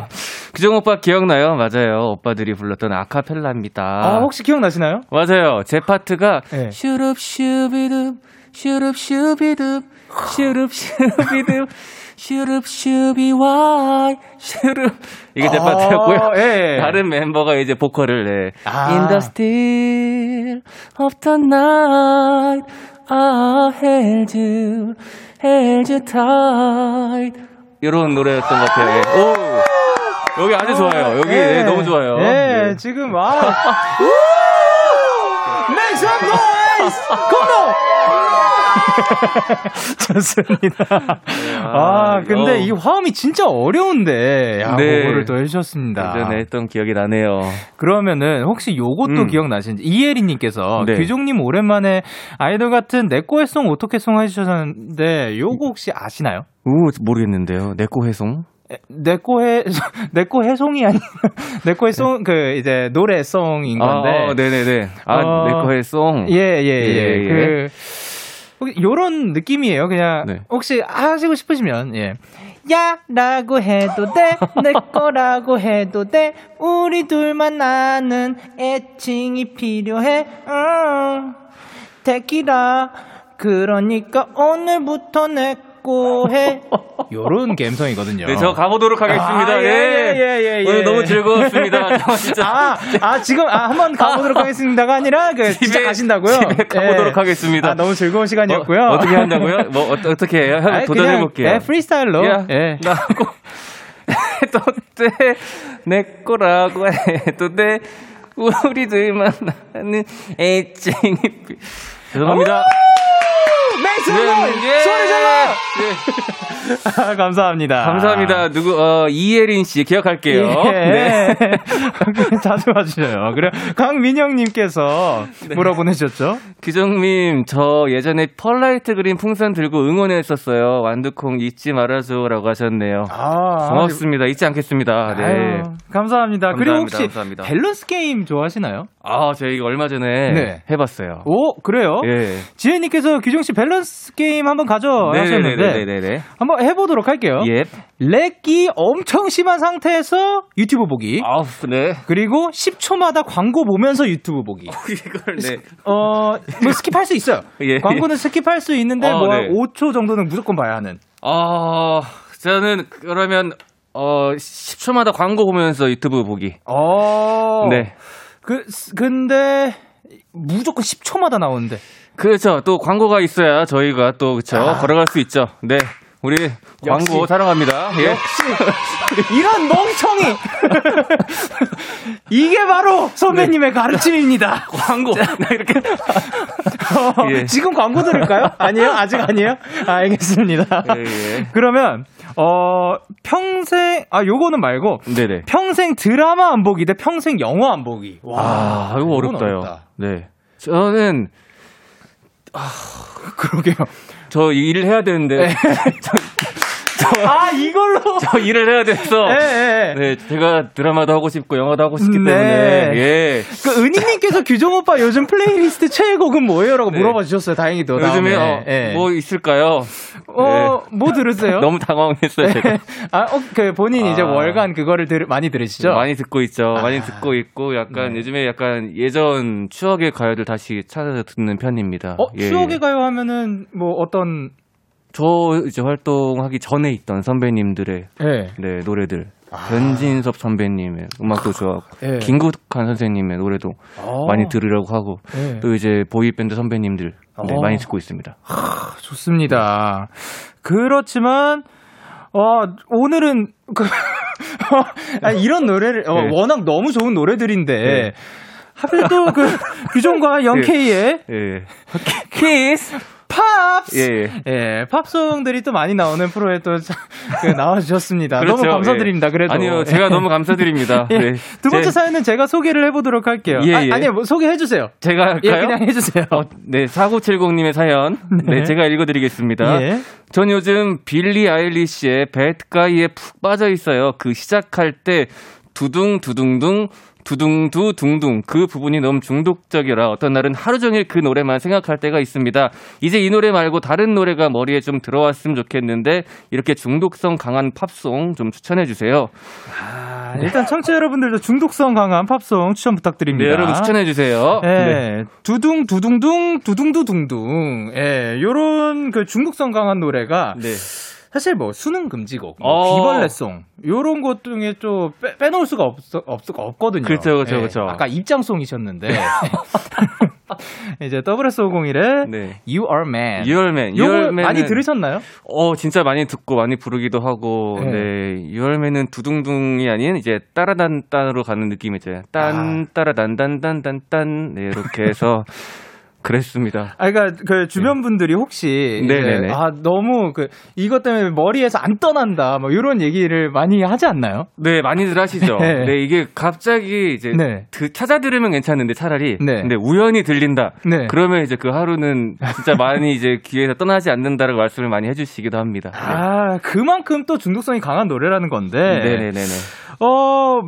규종 오빠 기억나요? 맞아요. 오빠들이 불렀던 아카펠라입니다. 아 혹시 기억나시나요? 맞아요. 제 파트가 네. 슈룹 슈비둡 슈룹 슈비둡 슈룹 슈비둡 슈룹 슈비와이 슈룹 이게 제 아, 파트였고요. 예. 다른 멤버가 이제 보컬을 내 아. In the still of the night I held you held you tight 이런 노래였던 것 같아요. 예. 오 여기 아주 좋아요. 여기 네, 너무 좋아요. 예, 네. 지금 와. Make some noise! Come on! 좋습니다. 아, 근데 어. 이 화음이 진짜 어려운데, 야, 네. 그거를 또 해주셨습니다. 예전에 했던 기억이 나네요. 그러면은 혹시 요것도 음. 기억나시는지 이혜리님께서 네. 규종님 오랜만에 아이돌 같은 내꼬해송 오토캐송 해주셨는데 요거 혹시 아시나요? 우 모르겠는데요. 내꼬 해송. 내꼬해 내꼬해송이 아니 내꼬해송 그 이제 노래 송인 건데 아, 어, 네네네. 아, 어, 내꼬 해송. 예 예 예 예, 예. 그 혹시 요런 느낌이에요. 그냥 네. 혹시 하시고 싶으시면 예. 야라고 해도 돼 내 거라고 해도 돼 우리 둘만 아는 애칭이 필요해. 응. 데키라. 그러니까 오늘부터 내 거해 요런 감성이거든요 네, 저 가보도록 하겠습니다. 아, 예, 예, 예, 예, 오늘 예. 너무 즐거웠습니다. 저 진짜. 아, 아, 지금, 아, 한번 가보도록 하겠습니다가 아니라, 그, 진짜 집에- 가신다고요? 집에 가보도록 하겠습니다. 아, 너무 즐거운 시간이었고요. 어, 떻게 한다고요? 뭐, 어, 떻게 해요? 한번 도전해볼게요. 예, 프리스타일로. 야, 예. 나 꼭, 돼. 내 거라고 해도 돼. 우리들만 아는 애칭이. 필- 죄송합니다. 맥스 예, 예. 소리 질러! 아, 감사합니다. 감사합니다. 누구 어 이예린 씨 기억할게요. 예. 네. 자주 와주셔요. 그래 강민영님께서 네. 뭐라 보내셨죠? 규종님, 저 예전에 pearl light green 풍선 들고 응원했었어요. 완두콩 잊지 말아줘라고 하셨네요. 아, 고맙습니다. 잊지 않겠습니다. 네. 아유, 감사합니다. 그리고 감사합니다. 혹시 감사합니다. 밸런스 게임 좋아하시나요? 아, 제가 이거 얼마 전에 네. 해봤어요. 오, 그래요? 예. 지혜님께서 규종 씨 밸런스 게임 한번 가져 하셨는데 네네네네네. 한번 해보도록 할게요. 예. lag이 엄청 심한 상태에서 유튜브 보기. 아우, 네. 그리고 10초마다 광고 보면서 유튜브 보기. 이걸, 네. 어, 뭐 skip할 수 있어요. 예. 광고는 skip할 수 있는데 어, 뭐 네. 5초 정도는 무조건 봐야 하는. 어, 저는 그러면, 어, 10초마다 광고 보면서 유튜브 보기. 어. 네. 그 근데 무조건 10초마다 나오는데. 그렇죠. 또 광고가 있어야 저희가 또, 그쵸. 걸어갈 수 있죠. 네. 우리 광고 사랑합니다. 예. 이런 멍청이. 이게 바로 선배님의 가르침입니다. 광고. 나 이렇게. 어, 예. 지금 광고 들을까요? 아니에요? 아직 아니에요? 아, 알겠습니다. 예, 예. 그러면 어 평생 아 요거는 말고 네네. 평생 드라마 안 보기 대 평생 영화 안 보기. 와, 아, 이거 어렵다요. 어렵다. 네. 저는 그러게요. 저 일을 해야 되는데 아 이걸로. 저 일을 해야 돼서 예, 예. 네 제가 드라마도 하고 싶고 영화도 하고 싶기 네. 때문에 예 그 은희님께서 규종 오빠 요즘 플레이리스트 최애곡은 뭐예요?라고 네. 물어봐 주셨어요. 다행히도 요즘에. 어, 예. 뭐 있을까요? 어, 뭐 들으세요? 너무 당황했어요 제가 아, 어, 그 본인이 이제 아. 월간 그거를 들, 많이 들으시죠? 많이 듣고 있죠 아. 많이 듣고 있고 약간 네. 요즘에 약간 예전 추억의 가요들 다시 찾아서 듣는 편입니다. 어, 예. 추억의 가요 하면은 뭐 어떤 저 이제 활동하기 전에 있던 선배님들의 예. 네, 노래들 변진섭 선배님의 음악도 좋아하고 아. 예. 김국환 선생님의 노래도 어. 많이 들으려고 하고 예. 또 이제 boy band 선배님들 네, 어. 많이 듣고 있습니다. 좋습니다. 그렇지만 어, 오늘은 그 아, 이런 노래를 어, 네. 워낙 너무 좋은 노래들인데 네. 하필 또 그 규종과 영케이의 예. Kiss. Pops 예, 예. 예, 팝송들이 또 많이 나오는 프로에 또 자- 그 나와주셨습니다. 그렇죠. 너무 감사드립니다. 그래도 아니요, 제가 예. 너무 감사드립니다. 예. 네. 두 번째 제- 사연은 제가 소개를 해보도록 할게요. 예, 아, 예. 아니요, 뭐 소개해 주세요. 제가 할까요? 예, 그냥 해주세요. 어, 네, 4970님의 사연. 네. 네, 제가 읽어드리겠습니다. 예. 전 요즘 빌리 아일리시의 배드가이에 푹 빠져 있어요. 그 시작할 때 두둥 두둥둥 두둥두 둥둥 그 부분이 너무 중독적이라 어떤 날은 하루 종일 그 노래만 생각할 때가 있습니다. 이제 이 노래 말고 다른 노래가 머리에 좀 들어왔으면 좋겠는데 이렇게 중독성 강한 팝송 좀 추천해 주세요. 아, 일단 청취자 여러분들도 중독성 강한 팝송 추천 네, 부탁드립니다. 여러분 추천해 주세요. 예, 두둥 두둥둥 두둥두 둥둥. 예, 요런 그 중독성 강한 노래가 네. 사실 뭐 수능 금지곡, 뭐 어. 귀벌레송 요런 것 중에 좀 빼, 빼놓을 수가 없, 없, 없거든요. 그렇죠, 그렇죠, 예, 그렇죠. 아까 입장송이셨는데 이제 WS501의 네. You Are Man. 유얼맨. 요거 유얼맨은 많이 들으셨나요? 어, 진짜 많이 듣고 많이 부르기도 하고, 네. 네. 유얼맨은 두둥둥이 아닌 이제 따라단단으로 가는 느낌이죠. 딴, 아. 따라단단단단단. 네, 이렇게 해서 그랬습니다. 아, 그러니까 그 주변 분들이 혹시 네네네. 아 너무 그 이것 때문에 머리에서 안 떠난다, 뭐 이런 얘기를 많이 하지 않나요? 네, 많이들 하시죠. 네. 네, 이게 갑자기 이제 네. 그 찾아 들으면 괜찮은데 차라리. 네. 근데 우연히 들린다. 네. 그러면 이제 그 하루는 진짜 많이 이제 귀에서 떠나지 않는다라고 말씀을 많이 해주시기도 합니다. 네. 아 그만큼 또 중독성이 강한 노래라는 건데. 네네네네. 어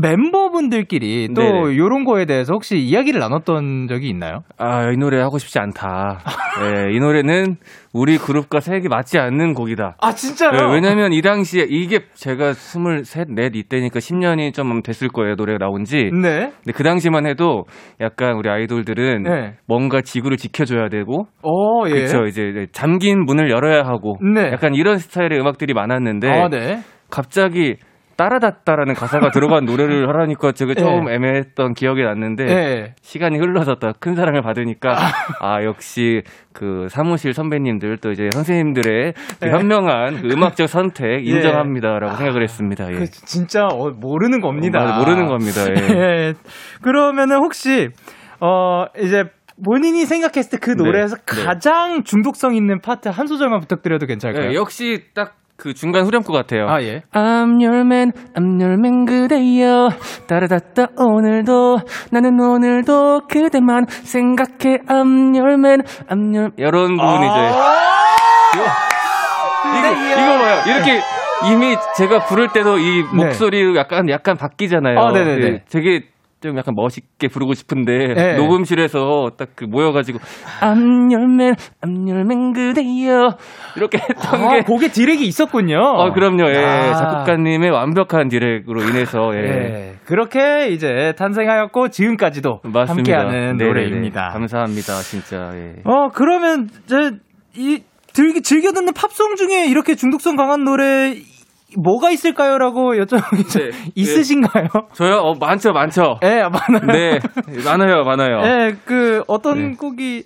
멤버분들끼리 또 네네. 이런 거에 대해서 혹시 이야기를 나눴던 적이 있나요? 아, 이 노래 하고 싶지 않다. 네, 이 노래는 우리 그룹과 색이 맞지 않는 곡이다. 아 진짜요? 네, 왜냐면 이 당시에 이게 제가 23, 4 이때니까 10년이 좀 됐을 거예요, 노래가 나온 지. 네. 근데 그 당시만 해도 약간 우리 아이돌들은 네. 뭔가 지구를 지켜줘야 되고, 어 예. 그렇죠. 이제 잠긴 문을 열어야 하고, 네. 약간 이런 스타일의 음악들이 많았는데, 아 네. 갑자기 따라다따라는 가사가 들어간 노래를 하라니까 제가 조금 네. 애매했던 기억이 났는데, 네. 시간이 흘러서 더 큰 사랑을 받으니까 아 역시 그 사무실 선배님들 또 이제 선생님들의 그 네. 현명한 그 음악적 선택 예. 인정합니다라고 생각을 했습니다. 예. 그 진짜 어, 모르는 겁니다. 어, 모르는 겁니다. 예. 예. 그러면은 혹시 어 이제 본인이 생각했을 때그 네. 노래에서 네. 가장 중독성 있는 파트 한 소절만 부탁드려도 괜찮을까요? 네, 역시 딱 그 중간 후렴구 같아요. 아, 예. I'm your man, I'm your man 그대여 따라다따 오늘도 나는 오늘도 그대만 생각해 I'm your man, I'm your 이런 부분이죠. 이거, 이거 봐요. 이렇게 이미 제가 부를 때도 이 네. 목소리 약간 약간 바뀌잖아요. 아, 네네네. 예, 되게 좀 약간 멋있게 부르고 싶은데 네. 녹음실에서 딱 그 모여가지고 your man 그대여 이렇게 했던 아, 게 곡에 디렉이 있었군요. 어, 그럼요. 예. 아. 작곡가님의 완벽한 디렉으로 인해서 예. 예. 그렇게 이제 탄생하였고 지금까지도 맞습니다. 함께하는 네네네. 노래입니다. 감사합니다, 진짜. 예. 어 그러면 이제 이 즐기, 즐겨 듣는 팝송 중에 이렇게 중독성 강한 노래 뭐가 있을까요?라고 여쭤보기 네. 있으신가요? 저요? 어, 많죠, 많죠. 예, 많아요. 네, 많아요, 많아요. 예, 그 어떤 네. 곡이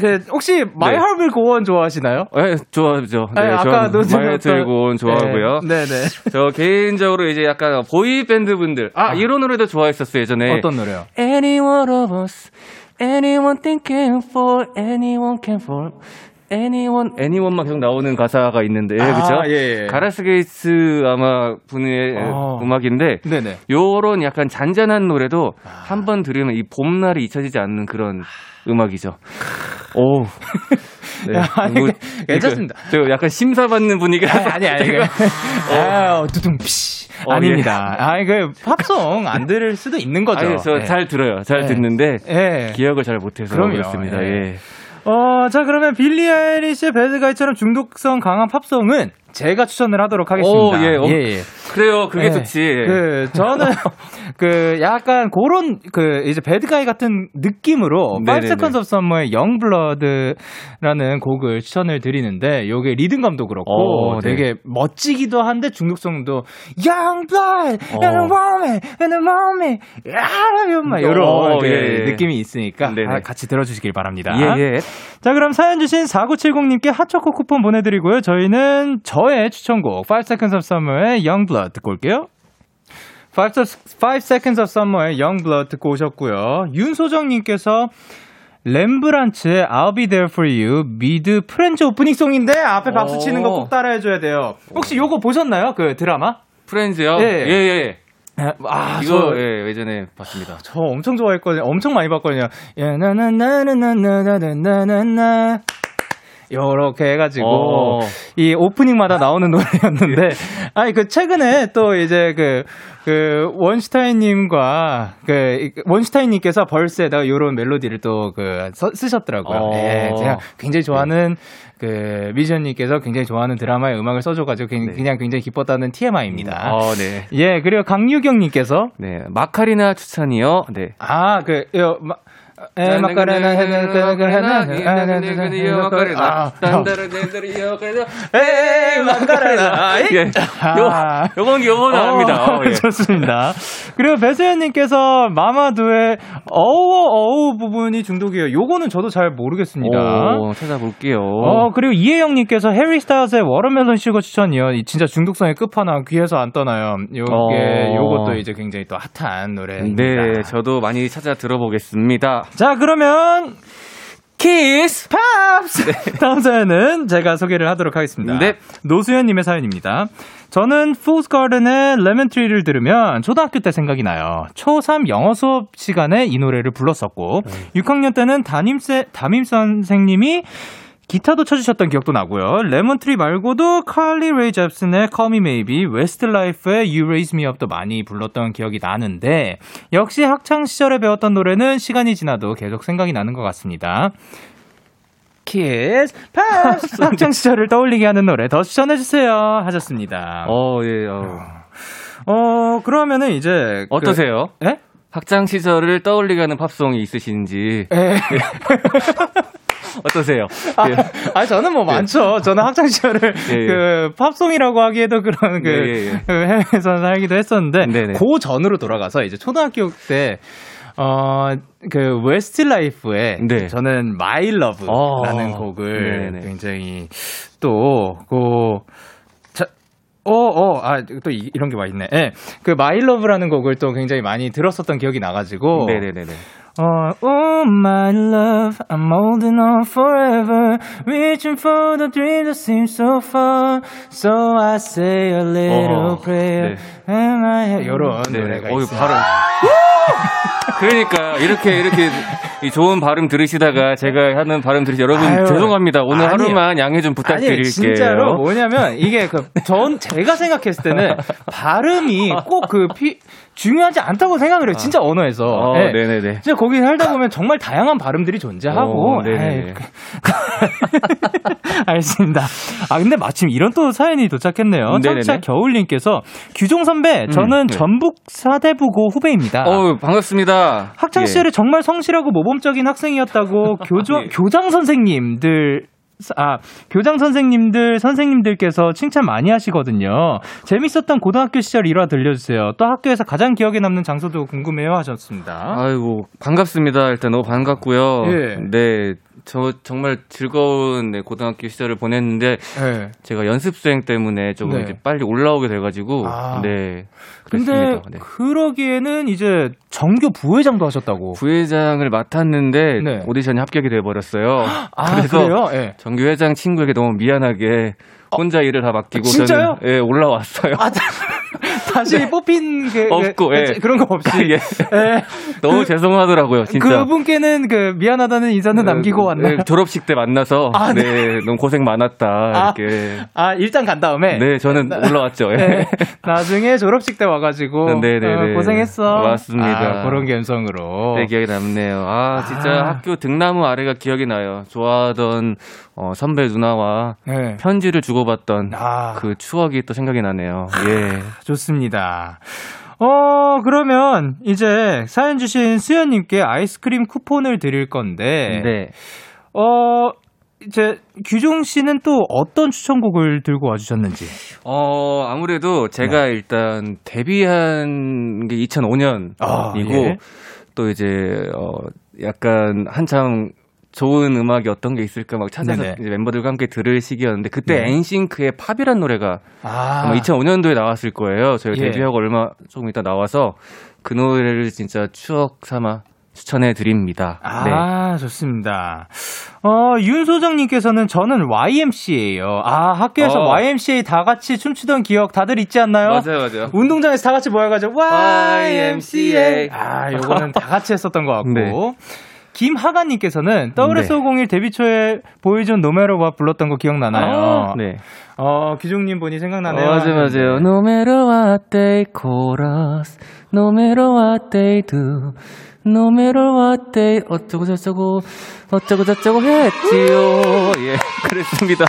그 혹시 네. Heart Will Go On 좋아하시나요? 예, 좋아하죠. 네, 예, 아까 노래 말 들고 좋아하고요. 네, 네. 저 개인적으로 이제 약간 boy band 분들 아, 이런 노래도 좋아했었어요 예전에. 어떤 노래요? Any one of us, anyone thinking for, anyone can fall. Anyone, anyone만 계속 나오는 가사가 있는데, 아, 그죠? 예, 예. 가레스 게이츠 아마 분의 어. 음악인데, 네네. 요런 약간 잔잔한 노래도 한번 들으면 이 봄날이 잊혀지지 않는 그런 음악이죠. 오. 네. 아니, 괜찮습니다. 이거 저 약간 심사받는 분위기라서. 아니, 아니, 아니. 아, 두둥, 피시. 어, 아닙니다. 아니, 그, 팝송 안 들을 수도 있는 거죠. 아니, 저 예. 잘 들어요. 잘 네. 듣는데, 예. 기억을 잘 못해서 그럼요. 그렇습니다. 예. 예. 어, 자, 그러면 빌리 아이리시의 bad guy처럼 중독성 강한 팝송은 제가 추천을 하도록 하겠습니다. 오, 예, 어, 예, 예. 그래요. 그게 예. 좋지. 그 저는 그 약간 그런 그 이제 bad guy 같은 느낌으로 네네네. Five Seconds of Summer의 Youngblood라는 곡을 추천을 드리는데 요게 리듬감도 그렇고 어, 네. 되게 멋지기도 한데 중독성도 Young Blood 어. and a moment and a moment 야, 막 이런 어, 그 예, 예. 느낌이 있으니까 네네. 아, 같이 들어주시길 바랍니다. 예, 예. 자, 그럼 사연 주신 4970님께 핫초코 쿠폰 보내드리고요. 저희는 저의 추천곡 5 Seconds of Summer의 Young Blood 듣고 올게요. 5, 5 Seconds of Summer의 Young Blood 듣고 오셨고요. 윤소정님께서 렘브란츠의 I'll Be There For You 미드 프렌즈 오프닝송인데 앞에 박수 치는 거 꼭 따라해줘야 돼요. 혹시 요거 보셨나요? 그 드라마? 프렌즈요? 예. 예, 예. 아, 이거, 저- 예, 예전에 봤습니다. 저 엄청 좋아했거든요. 엄청 많이 봤거든요. 야나나나나나나나나나 요렇게 해가지고 어. 이 오프닝마다 나오는 노래였는데 아니 그 최근에 또 이제 그그 원슈타인님과 그 원슈타인님께서 벌스에다가 요런 멜로디를 또 그 쓰셨더라고요. 어. 예, 제가 굉장히 좋아하는 그 미션님께서 굉장히 좋아하는 드라마의 음악을 써줘가지고 그냥, 네. 그냥 굉장히 기뻤다는 TMI입니다. 어, 네. 예, 그리고 강유경님께서 네. 마카리나 추천이요. 네. 아, 그, 요, 마, 에, 마카레나, 헤나, 그, 그, 헤나, 아, 에이, 마카레나. 예. 요, 요건, 요건 나옵니다. 어, 예. 좋습니다. 그리고 배수연님께서 마마두의 어우, 어우 부분이 중독이에요. 요거는 저도 잘 모르겠습니다. 오, 찾아볼게요. 어, 그리고 이혜영님께서 해리 스타일스의 Watermelon Sugar 추천이요. 이 진짜 중독성의 끝판왕 귀에서 안 떠나요. 요게, 어. 요것도 이제 굉장히 또 핫한 노래입니다. 네, 저도 많이 찾아 들어보겠습니다. 자, 그러면 Kiss Pops. 다음 사연은 제가 소개를 하도록 하겠습니다. 네. 노수연님의 사연입니다. 저는 Lemon Tree를 들으면 초등학교 때 생각이 나요. 초3 영어 수업 시간에 이 노래를 불렀었고, 6학년 때는 담임 세, 담임 선생님이 기타도 쳐주셨던 기억도 나고요. Lemon Tree 말고도 칼리 레이 젭슨의 Call Me Maybe, 웨스트라이프의 You Raise Me Up도 많이 불렀던 기억이 나는데 역시 학창 시절에 배웠던 노래는 시간이 지나도 계속 생각이 나는 것 같습니다. Kiss Pops 학창 시절을 떠올리게 하는 노래 더 추천해 주세요 하셨습니다. 어, 어, 예, 어. 그러면은 이제 그- 어떠세요? 예? 학창 시절을 떠올리게 하는 팝송이 있으신지 예. 어떠세요? 아, 예. 아, 저는 뭐 많죠. 저는 학창 시절을 예, 예. 그 팝송이라고 하기에도 그런 그, 예, 예, 예. 그 해외에서 살기도 했었는데 네네. 그 전으로 돌아가서 이제 초등학교 때 어, 그, 웨스트라이프의 네. 저는 My Love라는 어, 곡을 네네. 굉장히 또, 그, 자, 어, 어, 아, 또 이, 런 게 와 있네. 예. 그 My Love라는 곡을 또 굉장히 많이 들었었던 기억이 나가지고. 네네네 네. 어, oh my love, I'm holding on forever, reaching for the dream that seems so far. So I say a little 어, prayer. 네. And I have... 요런 네, 노래가 어유 있어요. 발음. 그러니까 이렇게 이렇게 이 좋은 발음 들으시다가 제가 하는 발음 들으시 여러분 아유, 죄송합니다. 오늘 아니에요. 하루만 양해 좀 부탁드릴게요. 아니, 진짜로 뭐냐면 이게 그 전 제가 생각했을 때는 발음이 꼭 그 피, 중요하지 않다고 생각을 해요. 진짜 언어에서. 어, 네. 네네네. 진짜 거기 살다 보면 정말 다양한 발음들이 존재하고. 어, 네네. 에이, 알겠습니다. 아 근데 마침 이런 또 사연이 도착했네요. 음. 청취자 겨울님께서 규종 선배, 저는 네. 전북 사대부고 후배입니다. 어 반갑습니다. 학창 예. 시절에 정말 성실하고 모범적인 학생이었다고 교조, 예. 교장 선생님들 아, 교장 선생님들, 선생님들께서 칭찬 많이 하시거든요. 재밌었던 고등학교 시절 일화 들려주세요. 또 학교에서 가장 기억에 남는 장소도 궁금해요 하셨습니다. 아이고 반갑습니다. 일단 너무 반갑고요. 예. 네, 저 정말 즐거운 네, 고등학교 시절을 보냈는데 네. 제가 연습 수행 때문에 조금 네. 이제 빨리 올라오게 돼가지고 아. 네. 근데 그랬습니다. 네. 그러기에는 이제 정교 부회장도 하셨다고. 부회장을 맡았는데 네. 오디션이 합격이 돼버렸어요. 아, 그래서 그래요? 예. 정규회장 친구에게 너무 미안하게 혼자 일을 다 맡기고 어, 진짜요? 저는 예, 올라왔어요. 아, 다- 다시 뽑힌 그, 그- 없고, 그- 예. 그런 거 없이. 예. 예. 너무 죄송하더라고요, 진짜. 그분께는 그 미안하다는 인사는 남기고 예, 왔나요? 졸업식 때 만나서 아, 네. 네. 너무 고생 많았다 아, 이렇게. 아, 일단 간 다음에. 네, 저는 올라왔죠. 예. 네, 나중에 졸업식 때 와가지고 네네네. 어, 고생했어. 맞습니다. 아, 그런 감성으로. 네, 기억에 남네요. 아, 진짜 아. 학교 등나무 아래가 기억이 나요. 좋아하던 어, 선배 누나와 네. 편지를 주고받던 아, 그 추억이 또 생각이 나네요. 예. 좋습니다. 어, 그러면 이제 사연 주신 수연님께 아이스크림 쿠폰을 드릴 건데, 네. 어, 이제 규종 씨는 또 어떤 추천곡을 들고 와주셨는지. 어, 아무래도 제가 일단 데뷔한 게 2005년이고 아, 예. 또 이제 어 약간 한참 좋은 음악이 어떤 게 있을까 막 찾아서 멤버들과 함께 들을 시기였는데 그때 네. 엔싱크의 팝이란 노래가 아, 아마 2005년도에 나왔을 거예요. 저희가 예. 데뷔하고 얼마 조금 있다 나와서 그 노래를 진짜 추억 삼아 추천해 드립니다. 네. 아, 좋습니다. 어, 윤소정님께서는 저는 YMCA예요. 아, 학교에서 어. YMCA 다 같이 춤추던 기억 다들 있지 않나요? 맞아요, 맞아요. 운동장에서 다 같이 모여가지고 YMCA. YMCA. 아, 요거는 다 같이 했었던 것 같고. 네. 김하가님께서는 SS501 데뷔 초에 보여준 No Matter What 불렀던 거 기억나나요? 네. 어, 규종님 본이 생각나네요. 맞아요, 맞아요. No matter what they call us, no matter what they do, no matter what they 어쩌고 저쩌고 어쩌고 저쩌고 했지요. 예, 그랬습니다.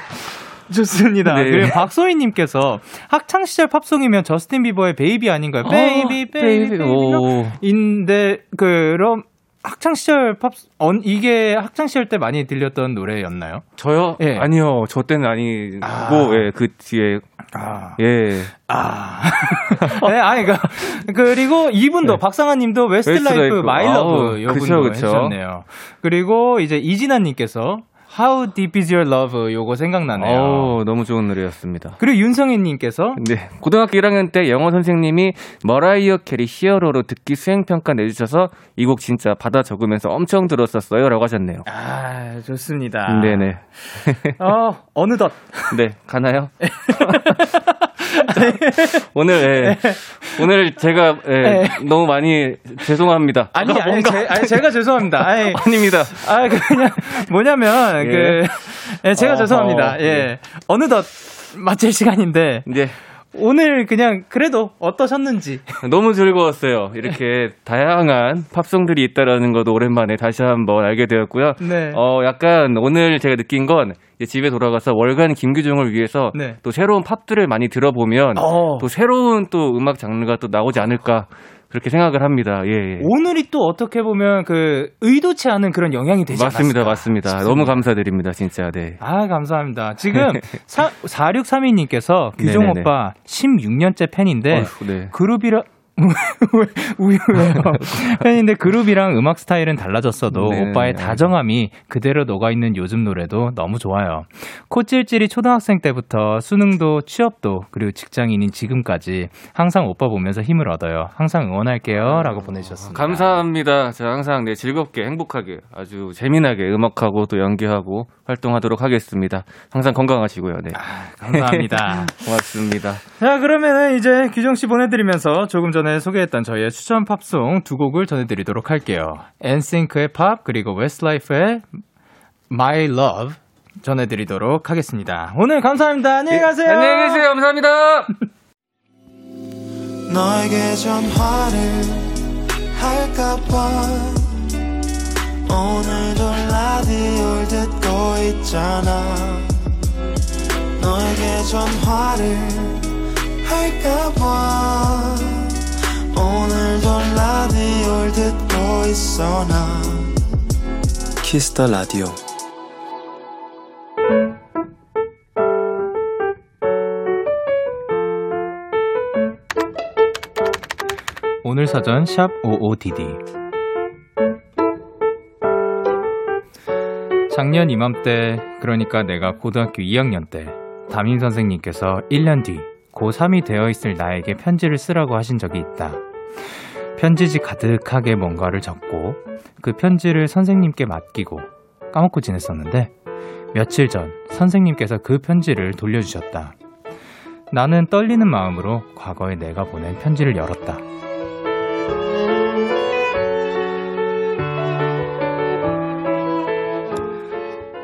좋습니다. 네. 그리고 박소희님께서 학창 시절 팝송이면 저스틴 비버의 Baby 아닌가요? Baby, baby, baby. 오. 인데 그럼 학창 시절 팝 언, 이게 학창 시절 때 많이 들렸던 노래였나요? 저요? 예. 아니요, 저 때는 아니고, 아. 예, 그 뒤에, 아, 예. 아, 네, 아니 그 그리고 이분도 네. 박상아 님도 웨스트라이프 웨스트라이프. My Love 아우, 요분도 그쵸, 그쵸. 해주셨네요. 그리고 이제 이진아 님께서 How Deep Is Your Love 요거 생각나네요. 어 너무 좋은 노래였습니다. 그리고 윤성희님께서 네. 고등학교 1학년 때 영어 선생님이 머라이어 캐리 Hero로 듣기 수행 평가 내주셔서 이 곡 진짜 받아 적으면서 엄청 들었었어요. 라고 하셨네요. 아 좋습니다. 네네. 어 어느덧 네, 가나요? 오늘, 예. 오늘 제가, 예, 네. 너무 많이 죄송합니다. 아니 아, 아니 뭔가- 제, 아니 제가 죄송합니다. 아니, 아닙니다. 아 그냥 뭐냐면 예. 그 예, 제가 죄송합니다. 예 예. 어느덧 마칠 시간인데 이제 오늘 그냥 그래도 어떠셨는지 너무 즐거웠어요. 이렇게 다양한 팝송들이 있다라는 것도 오랜만에 다시 한번 알게 되었고요. 네. 어, 약간 오늘 제가 느낀 건 집에 돌아가서 월간 김규종을 위해서 네. 또 새로운 팝들을 많이 들어보면 어. 또 새로운 또 음악 장르가 또 나오지 않을까 그렇게 생각을 합니다. 예. 예. 오늘이 또 어떻게 보면 그 의도치 않은 그런 영향이 되지 맞습니다, 않았을까 맞습니다. 싶습니다. 너무 감사드립니다, 진짜. 네. 아, 감사합니다. 지금 4632님께서 규종 네네네. 오빠 16년째 팬인데 어휴, 네. 그룹이라 왜, 우유예요. 팬인데 그룹이랑 음악 스타일은 달라졌어도 네, 오빠의 네. 다정함이 그대로 녹아있는 요즘 노래도 너무 좋아요. 코찔찔이 초등학생 때부터 수능도 취업도 그리고 직장인인 지금까지 항상 오빠 보면서 힘을 얻어요. 항상 응원할게요. 라고 보내주셨습니다. 감사합니다. 제가 항상 네, 즐겁게 행복하게 아주 재미나게 음악하고 또 연기하고 활동하도록 하겠습니다. 항상 건강하시고요. 네. 감사합니다. 고맙습니다. 자, 그러면은 이제 규종 씨 보내드리면서 조금 전에 소개했던 저희의 추천 팝송 두 곡을 전해드리도록 할게요. 엔싱크의 팝 그리고 웨스트라이프의 My Love 전해드리도록 하겠습니다. 오늘 감사합니다. 안녕히 가세요. 네, 안녕히 계세요. 감사합니다. 너에게 전화를 할까봐 오늘도 라디오를 듣고 있잖아 너에게 전화를 할까봐 오늘도 라디오를 듣고 있어 나. 키스터 라디오 오늘 사전 샵 55DD 작년 이맘때 그러니까 내가 고등학교 2학년 때 담임 선생님께서 1년 뒤 고3이 되어 있을 나에게 편지를 쓰라고 하신 적이 있다. 편지지 가득하게 뭔가를 적고 그 편지를 선생님께 맡기고 까먹고 지냈었는데 며칠 전 선생님께서 그 편지를 돌려주셨다. 나는 떨리는 마음으로 과거에 내가 보낸 편지를 열었다.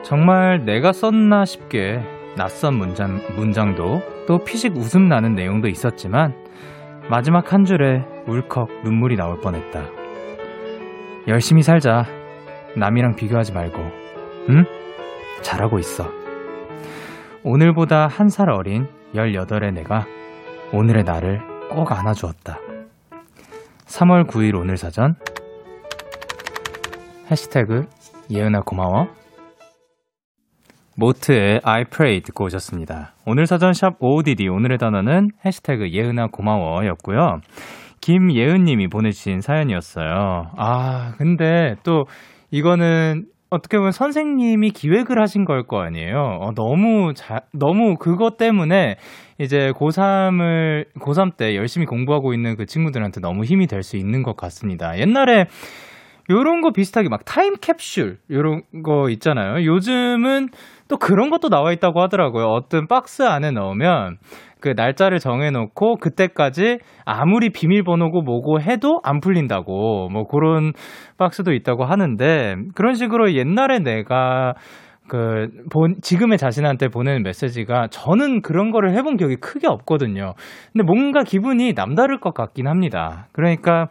정말 내가 썼나 싶게 낯선 문장, 문장도 또 피식 웃음 나는 내용도 있었지만 마지막 한 줄에 울컥 눈물이 나올 뻔했다. 열심히 살자. 남이랑 비교하지 말고. 응? 잘하고 있어. 오늘보다 한 살 어린 18의 내가 오늘의 나를 꼭 안아주었다. 3월 9일 오늘 사전 해시태그 예은아 고마워 모트의 I pray 듣고 오셨습니다. 오늘 사전 샵 OODD 오늘의 단어는 해시태그 예은아 고마워 였고요. 김예은 님이 보내주신 사연이었어요. 아 근데 또 이거는 어떻게 보면 선생님이 기획을 하신 걸 거 아니에요. 어, 너무 자, 너무 그것 때문에 이제 고3을 고3 때 열심히 공부하고 있는 그 친구들한테 너무 힘이 될 수 있는 것 같습니다. 옛날에 요런 거 비슷하게 막 타임 캡슐 요런 거 있잖아요. 요즘은 또 그런 것도 나와 있다고 하더라고요. 어떤 박스 안에 넣으면 그 날짜를 정해놓고 그때까지 아무리 비밀번호고 뭐고 해도 안 풀린다고 뭐 그런 박스도 있다고 하는데 그런 식으로 옛날에 내가 그, 본, 지금의 자신한테 보내는 메시지가 저는 그런 거를 해본 기억이 크게 없거든요. 근데 뭔가 기분이 남다를 것 같긴 합니다. 그러니까,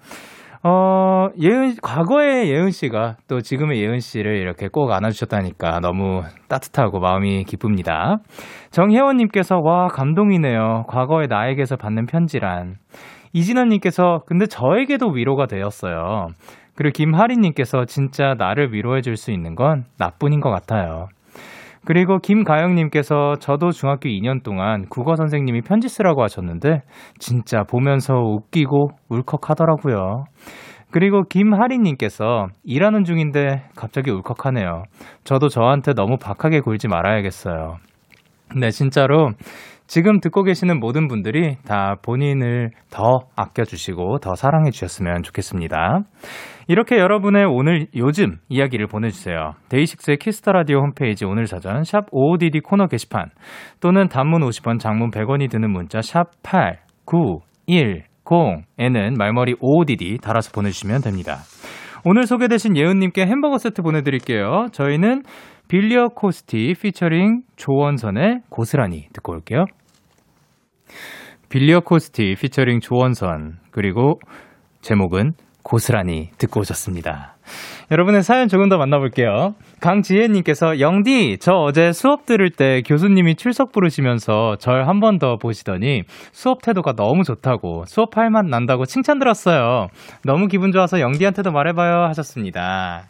어, 예은, 과거의 예은 씨가 또 지금의 예은 씨를 이렇게 꼭 안아주셨다니까 너무 따뜻하고 마음이 기쁩니다. 정혜원님께서, 와, 감동이네요. 과거의 나에게서 받는 편지란. 이진아님께서, 근데 저에게도 위로가 되었어요. 그리고 김하리님께서, 진짜 나를 위로해줄 수 있는 건 나뿐인 것 같아요. 그리고 김가영님께서 저도 중학교 2년 동안 국어 선생님이 편지 쓰라고 하셨는데 진짜 보면서 웃기고 울컥하더라고요. 그리고 김하리님께서 일하는 중인데 갑자기 울컥하네요. 저도 저한테 너무 박하게 굴지 말아야겠어요. 네, 진짜로 지금 듣고 계시는 모든 분들이 다 본인을 더 아껴주시고 더 사랑해 주셨으면 좋겠습니다. 이렇게 여러분의 오늘 요즘 이야기를 보내주세요. 데이식스의 키스 더 라디오 홈페이지 오늘 사전 샵 55DD 코너 게시판 또는 단문 50원, 장문 100원이 드는 문자 샵 8910에는 말머리 55DD 달아서 보내주시면 됩니다. 오늘 소개되신 예은님께 햄버거 세트 보내드릴게요. 저희는 빌리어 코스티 피처링 조원선의 고스란히 듣고 올게요. 빌리어 코스티 피처링 조원선 그리고 제목은 고스란히 듣고 오셨습니다. 여러분의 사연 조금 더 만나볼게요. 강지혜님께서 영디 저 어제 수업 들을 때 교수님이 출석 부르시면서 절 한 번 더 보시더니 수업 태도가 너무 좋다고 수업할 맛 난다고 칭찬 들었어요. 너무 기분 좋아서 영디한테도 말해봐요 하셨습니다.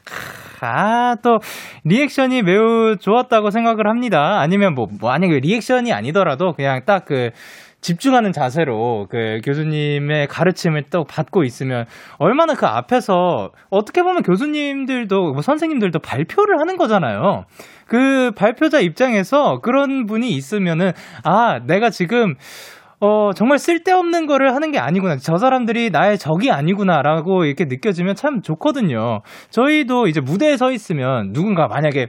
아, 또, 리액션이 매우 좋았다고 생각을 합니다. 아니면 뭐, 만약에 리액션이 아니더라도 그냥 딱 그, 집중하는 자세로 그 교수님의 가르침을 또 받고 있으면 얼마나 그 앞에서 어떻게 보면 교수님들도 뭐 선생님들도 발표를 하는 거잖아요. 그 발표자 입장에서 그런 분이 있으면은 아, 내가 지금 어, 정말 쓸데없는 거를 하는 게 아니구나. 저 사람들이 나의 적이 아니구나라고 이렇게 느껴지면 참 좋거든요. 저희도 이제 무대에 서 있으면 누군가 만약에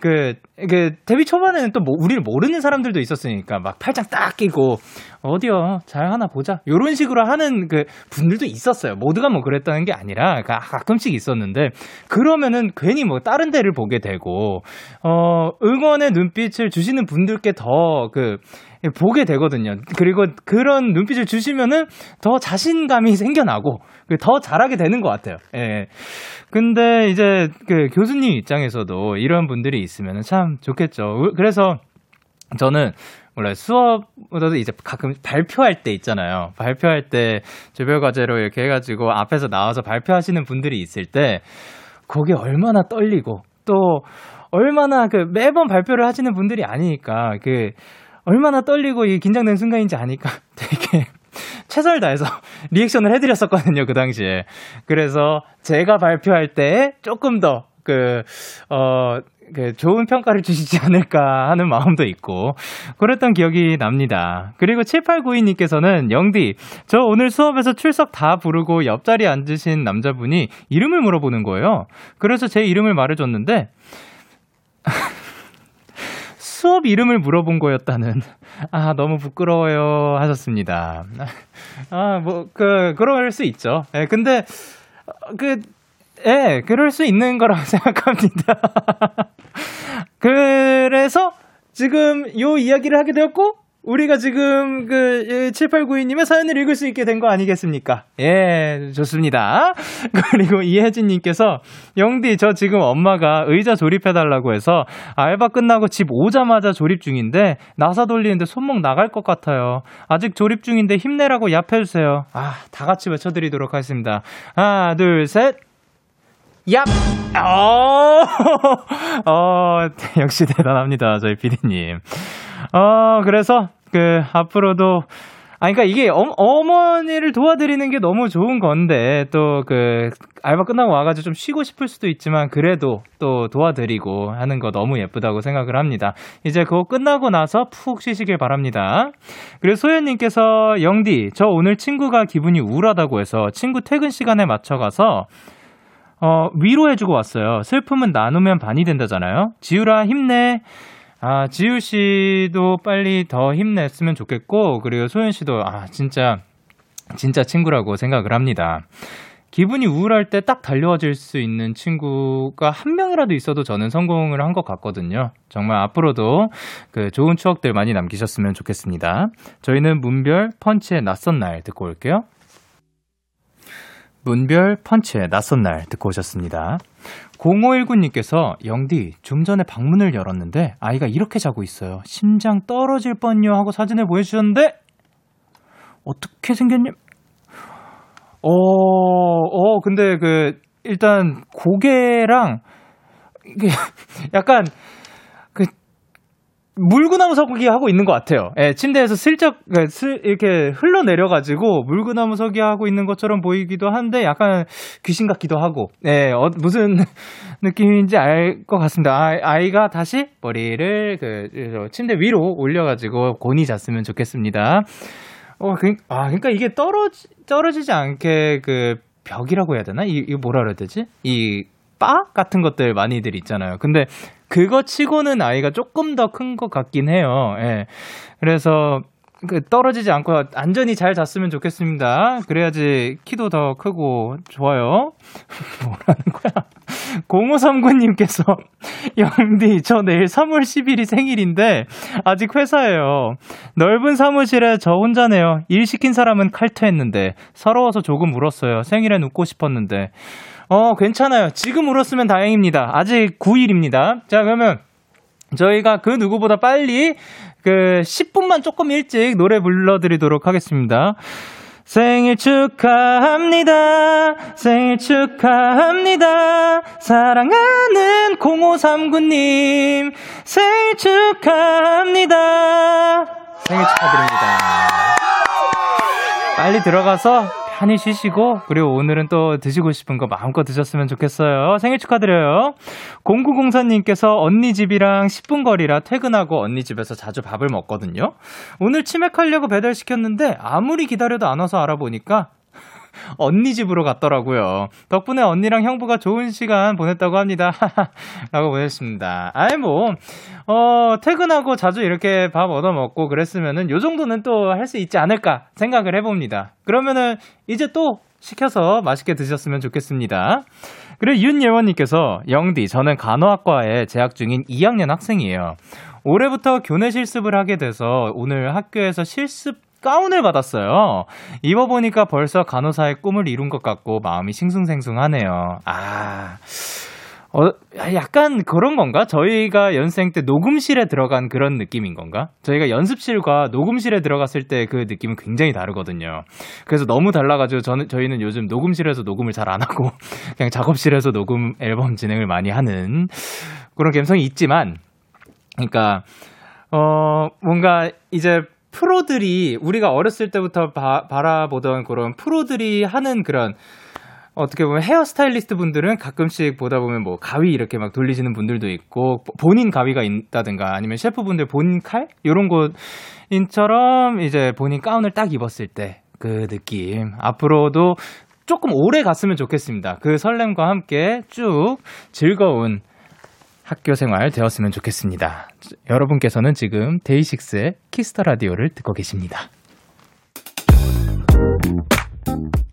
그, 그, 데뷔 초반에는 또 뭐, 우리를 모르는 사람들도 있었으니까 막 팔짱 딱 끼고 어디요? 잘 하나 보자. 요런 식으로 하는 그 분들도 있었어요. 모두가 뭐 그랬다는 게 아니라 가- 가끔씩 있었는데 그러면은 괜히 뭐 다른 데를 보게 되고 어, 응원의 눈빛을 주시는 분들께 더 그, 보게 되거든요. 그리고 그런 눈빛을 주시면은 더 자신감이 생겨나고 그더 잘하게 되는 것 같아요. 예. 근데 이제 그 교수님 입장에서도 이런 분들이 있으면 참 좋겠죠. 그래서 저는 원래 수업보다도 이제 가끔 발표할 때 있잖아요. 발표할 때 조별 과제로 이렇게 해가지고 앞에서 나와서 발표하시는 분들이 있을 때 거기 얼마나 떨리고 또 얼마나 그 매번 발표를 하시는 분들이 아니니까 그 얼마나 떨리고 이 긴장된 순간인지 아니까 되게 최선을 다해서 리액션을 해드렸었거든요, 그 당시에. 그래서 제가 발표할 때 조금 더 그, 어, 그 좋은 평가를 주시지 않을까 하는 마음도 있고 그랬던 기억이 납니다. 그리고 7892님께서는 영디 저 오늘 수업에서 출석 다 부르고 옆자리에 앉으신 남자분이 이름을 물어보는 거예요. 그래서 제 이름을 말해줬는데 수업 이름을 물어본 거였다는 아 너무 부끄러워요 하셨습니다. 아 뭐 그 그럴 수 있죠. 예, 근데 그 예, 그럴 수 있는 거라고 생각합니다. 그래서 지금 요 이야기를 하게 되었고, 우리가 지금 그 7892님의 사연을 읽을 수 있게 된 거 아니겠습니까? 예, 좋습니다. 그리고 이혜진님께서, 영디, 저 지금 엄마가 의자 조립해달라고 해서 알바 끝나고 집 오자마자 조립 중인데, 나사 돌리는데 손목 나갈 것 같아요. 아직 조립 중인데 힘내라고 얍해주세요. 아, 다 같이 외쳐드리도록 하겠습니다. 하나, 둘, 셋. 얍! 어, 어, 역시 대단합니다. 저희 피디님. 어, 그래서, 그, 앞으로도, 아, 그니까 이게 어, 어머니를 도와드리는 게 너무 좋은 건데, 또 그, 알바 끝나고 와가지고 좀 쉬고 싶을 수도 있지만, 그래도 또 도와드리고 하는 거 너무 예쁘다고 생각을 합니다. 이제 그거 끝나고 나서 푹 쉬시길 바랍니다. 그리고 소연님께서, 영디, 저 오늘 친구가 기분이 우울하다고 해서 친구 퇴근 시간에 맞춰가서, 어, 위로해주고 왔어요. 슬픔은 나누면 반이 된다잖아요. 지우라 힘내. 아, 지우 씨도 빨리 더 힘냈으면 좋겠고, 그리고 소연 씨도, 아, 진짜, 진짜 친구라고 생각을 합니다. 기분이 우울할 때 딱 달려와줄 수 있는 친구가 한 명이라도 있어도 저는 성공을 한 것 같거든요. 정말 앞으로도 그 좋은 추억들 많이 남기셨으면 좋겠습니다. 저희는 문별 펀치의 낯선 날 듣고 올게요. 문별 펀치의 낯선 날 듣고 오셨습니다. 0519님께서 영디 좀 전에 방문을 열었는데 아이가 이렇게 자고 있어요. 심장 떨어질 뻔요 하고 사진을 보여주셨는데 어떻게 생겼냐? 어, 어 근데 그 일단 고개랑 이게 약간 그 물구나무 서기 하고 있는 것 같아요. 예, 침대에서 슬쩍 그, 슬, 이렇게 흘러내려가지고 물구나무 서기 하고 있는 것처럼 보이기도 한데 약간 귀신 같기도 하고, 예, 어, 무슨 느낌인지 알 것 같습니다. 아, 아이가 다시 머리를 그 저, 침대 위로 올려가지고 곤히 잤으면 좋겠습니다. 어, 그, 아, 그러니까 이게 떨어지 떨어지지 않게 그 벽이라고 해야 되나? 이, 이거 뭐라 그래야 되지? 이 바 같은 것들 많이들 있잖아요. 근데 그거 치고는 아이가 조금 더 큰 것 같긴 해요. 예. 그래서 그 떨어지지 않고 안전히 잘 잤으면 좋겠습니다. 그래야지 키도 더 크고 좋아요. 뭐라는 거야? 0539님께서 영디 저 내일 3월 10일이 생일인데 아직 회사예요. 넓은 사무실에 저 혼자네요. 일 시킨 사람은 칼퇴했는데 서러워서 조금 울었어요. 생일엔 웃고 싶었는데 어 괜찮아요. 지금 울었으면 다행입니다. 아직 9일입니다. 자 그러면 저희가 그 누구보다 빨리 그 10분만 조금 일찍 노래 불러드리도록 하겠습니다. 생일 축하합니다. 생일 축하합니다. 사랑하는 0539님. 생일 축하합니다. 생일 축하드립니다. 빨리 들어가서 편히 쉬시고 그리고 오늘은 또 드시고 싶은 거 마음껏 드셨으면 좋겠어요. 생일 축하드려요. 0904님께서 언니 집이랑 10분 거리라 퇴근하고 언니 집에서 자주 밥을 먹거든요. 오늘 치맥하려고 배달시켰는데 아무리 기다려도 안 와서 알아보니까 언니 집으로 갔더라고요. 덕분에 언니랑 형부가 좋은 시간 보냈다고 합니다. 라고 보냈습니다. 아이, 뭐, 어, 퇴근하고 자주 이렇게 밥 얻어 먹고 그랬으면은 요 정도는 또 할 수 있지 않을까 생각을 해봅니다. 그러면은 이제 또 시켜서 맛있게 드셨으면 좋겠습니다. 그리고 윤예원님께서 영디, 저는 간호학과에 재학 중인 2학년 학생이에요. 올해부터 교내 실습을 하게 돼서 오늘 학교에서 실습 가운을 받았어요. 입어보니까 벌써 간호사의 꿈을 이룬 것 같고 마음이 싱숭생숭하네요. 아, 어, 약간 그런 건가? 저희가 연생 때 녹음실에 들어간 그런 느낌인 건가? 저희가 연습실과 녹음실에 들어갔을 때 그 느낌은 굉장히 다르거든요. 그래서 너무 달라가지고 저는, 저희는 요즘 녹음실에서 녹음을 잘 안 하고 그냥 작업실에서 녹음 앨범 진행을 많이 하는 그런 감성이 있지만, 그러니까, 어, 뭔가 이제 프로들이 우리가 어렸을 때부터 바, 바라보던 그런 프로들이 하는 그런 어떻게 보면 헤어스타일리스트 분들은 가끔씩 보다 보면 뭐 가위 이렇게 막 돌리시는 분들도 있고 본인 가위가 있다든가 아니면 셰프분들 본인 칼 이런 곳인처럼 이제 본인 가운을 딱 입었을 때 그 느낌 앞으로도 조금 오래 갔으면 좋겠습니다. 그 설렘과 함께 쭉 즐거운 학교 생활 되었으면 좋겠습니다. 여러분께서는 지금 데이식스의 키스 더 라디오를 듣고 계십니다.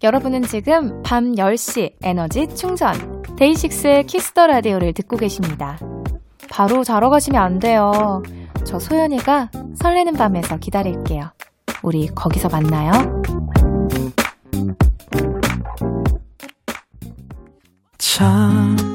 여러분은 지금 밤 10시 에너지 충전 데이식스의 키스 더 라디오를 듣고 계십니다. 바로 자러 가시면 안 돼요. 저 소연이가 설레는 밤에서 기다릴게요. 우리 거기서 만나요. 참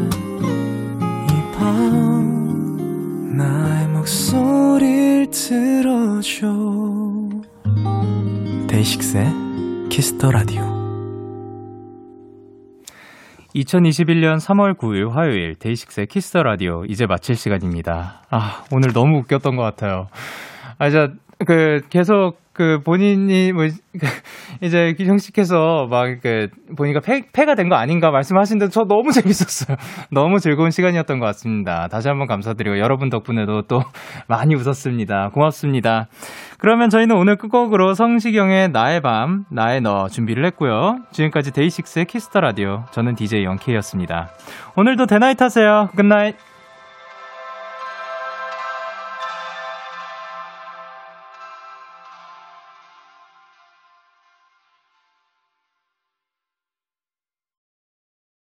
나의 목소리를 들어줘 데이식스의 키스 더 라디오 2021년 3월 9일 화요일 데이식스의 키스 더 라디오 이제 마칠 시간입니다. 아 오늘 너무 웃겼던 것 같아요. 아 이제 그 계속 그 본인이 뭐 이제 형식해서 막그 보니까 패, 패가 된 거 아닌가 말씀하시는데 저 너무 재밌었어요. 너무 즐거운 시간이었던 것 같습니다. 다시 한번 감사드리고 여러분 덕분에도 또 많이 웃었습니다. 고맙습니다. 그러면 저희는 오늘 끝곡으로 성시경의 나의 밤, 나의 너 준비를 했고요. 지금까지 데이식스의 키스 더 라디오 저는 DJ 영케이였습니다. 오늘도 데나잇 하세요. Good night.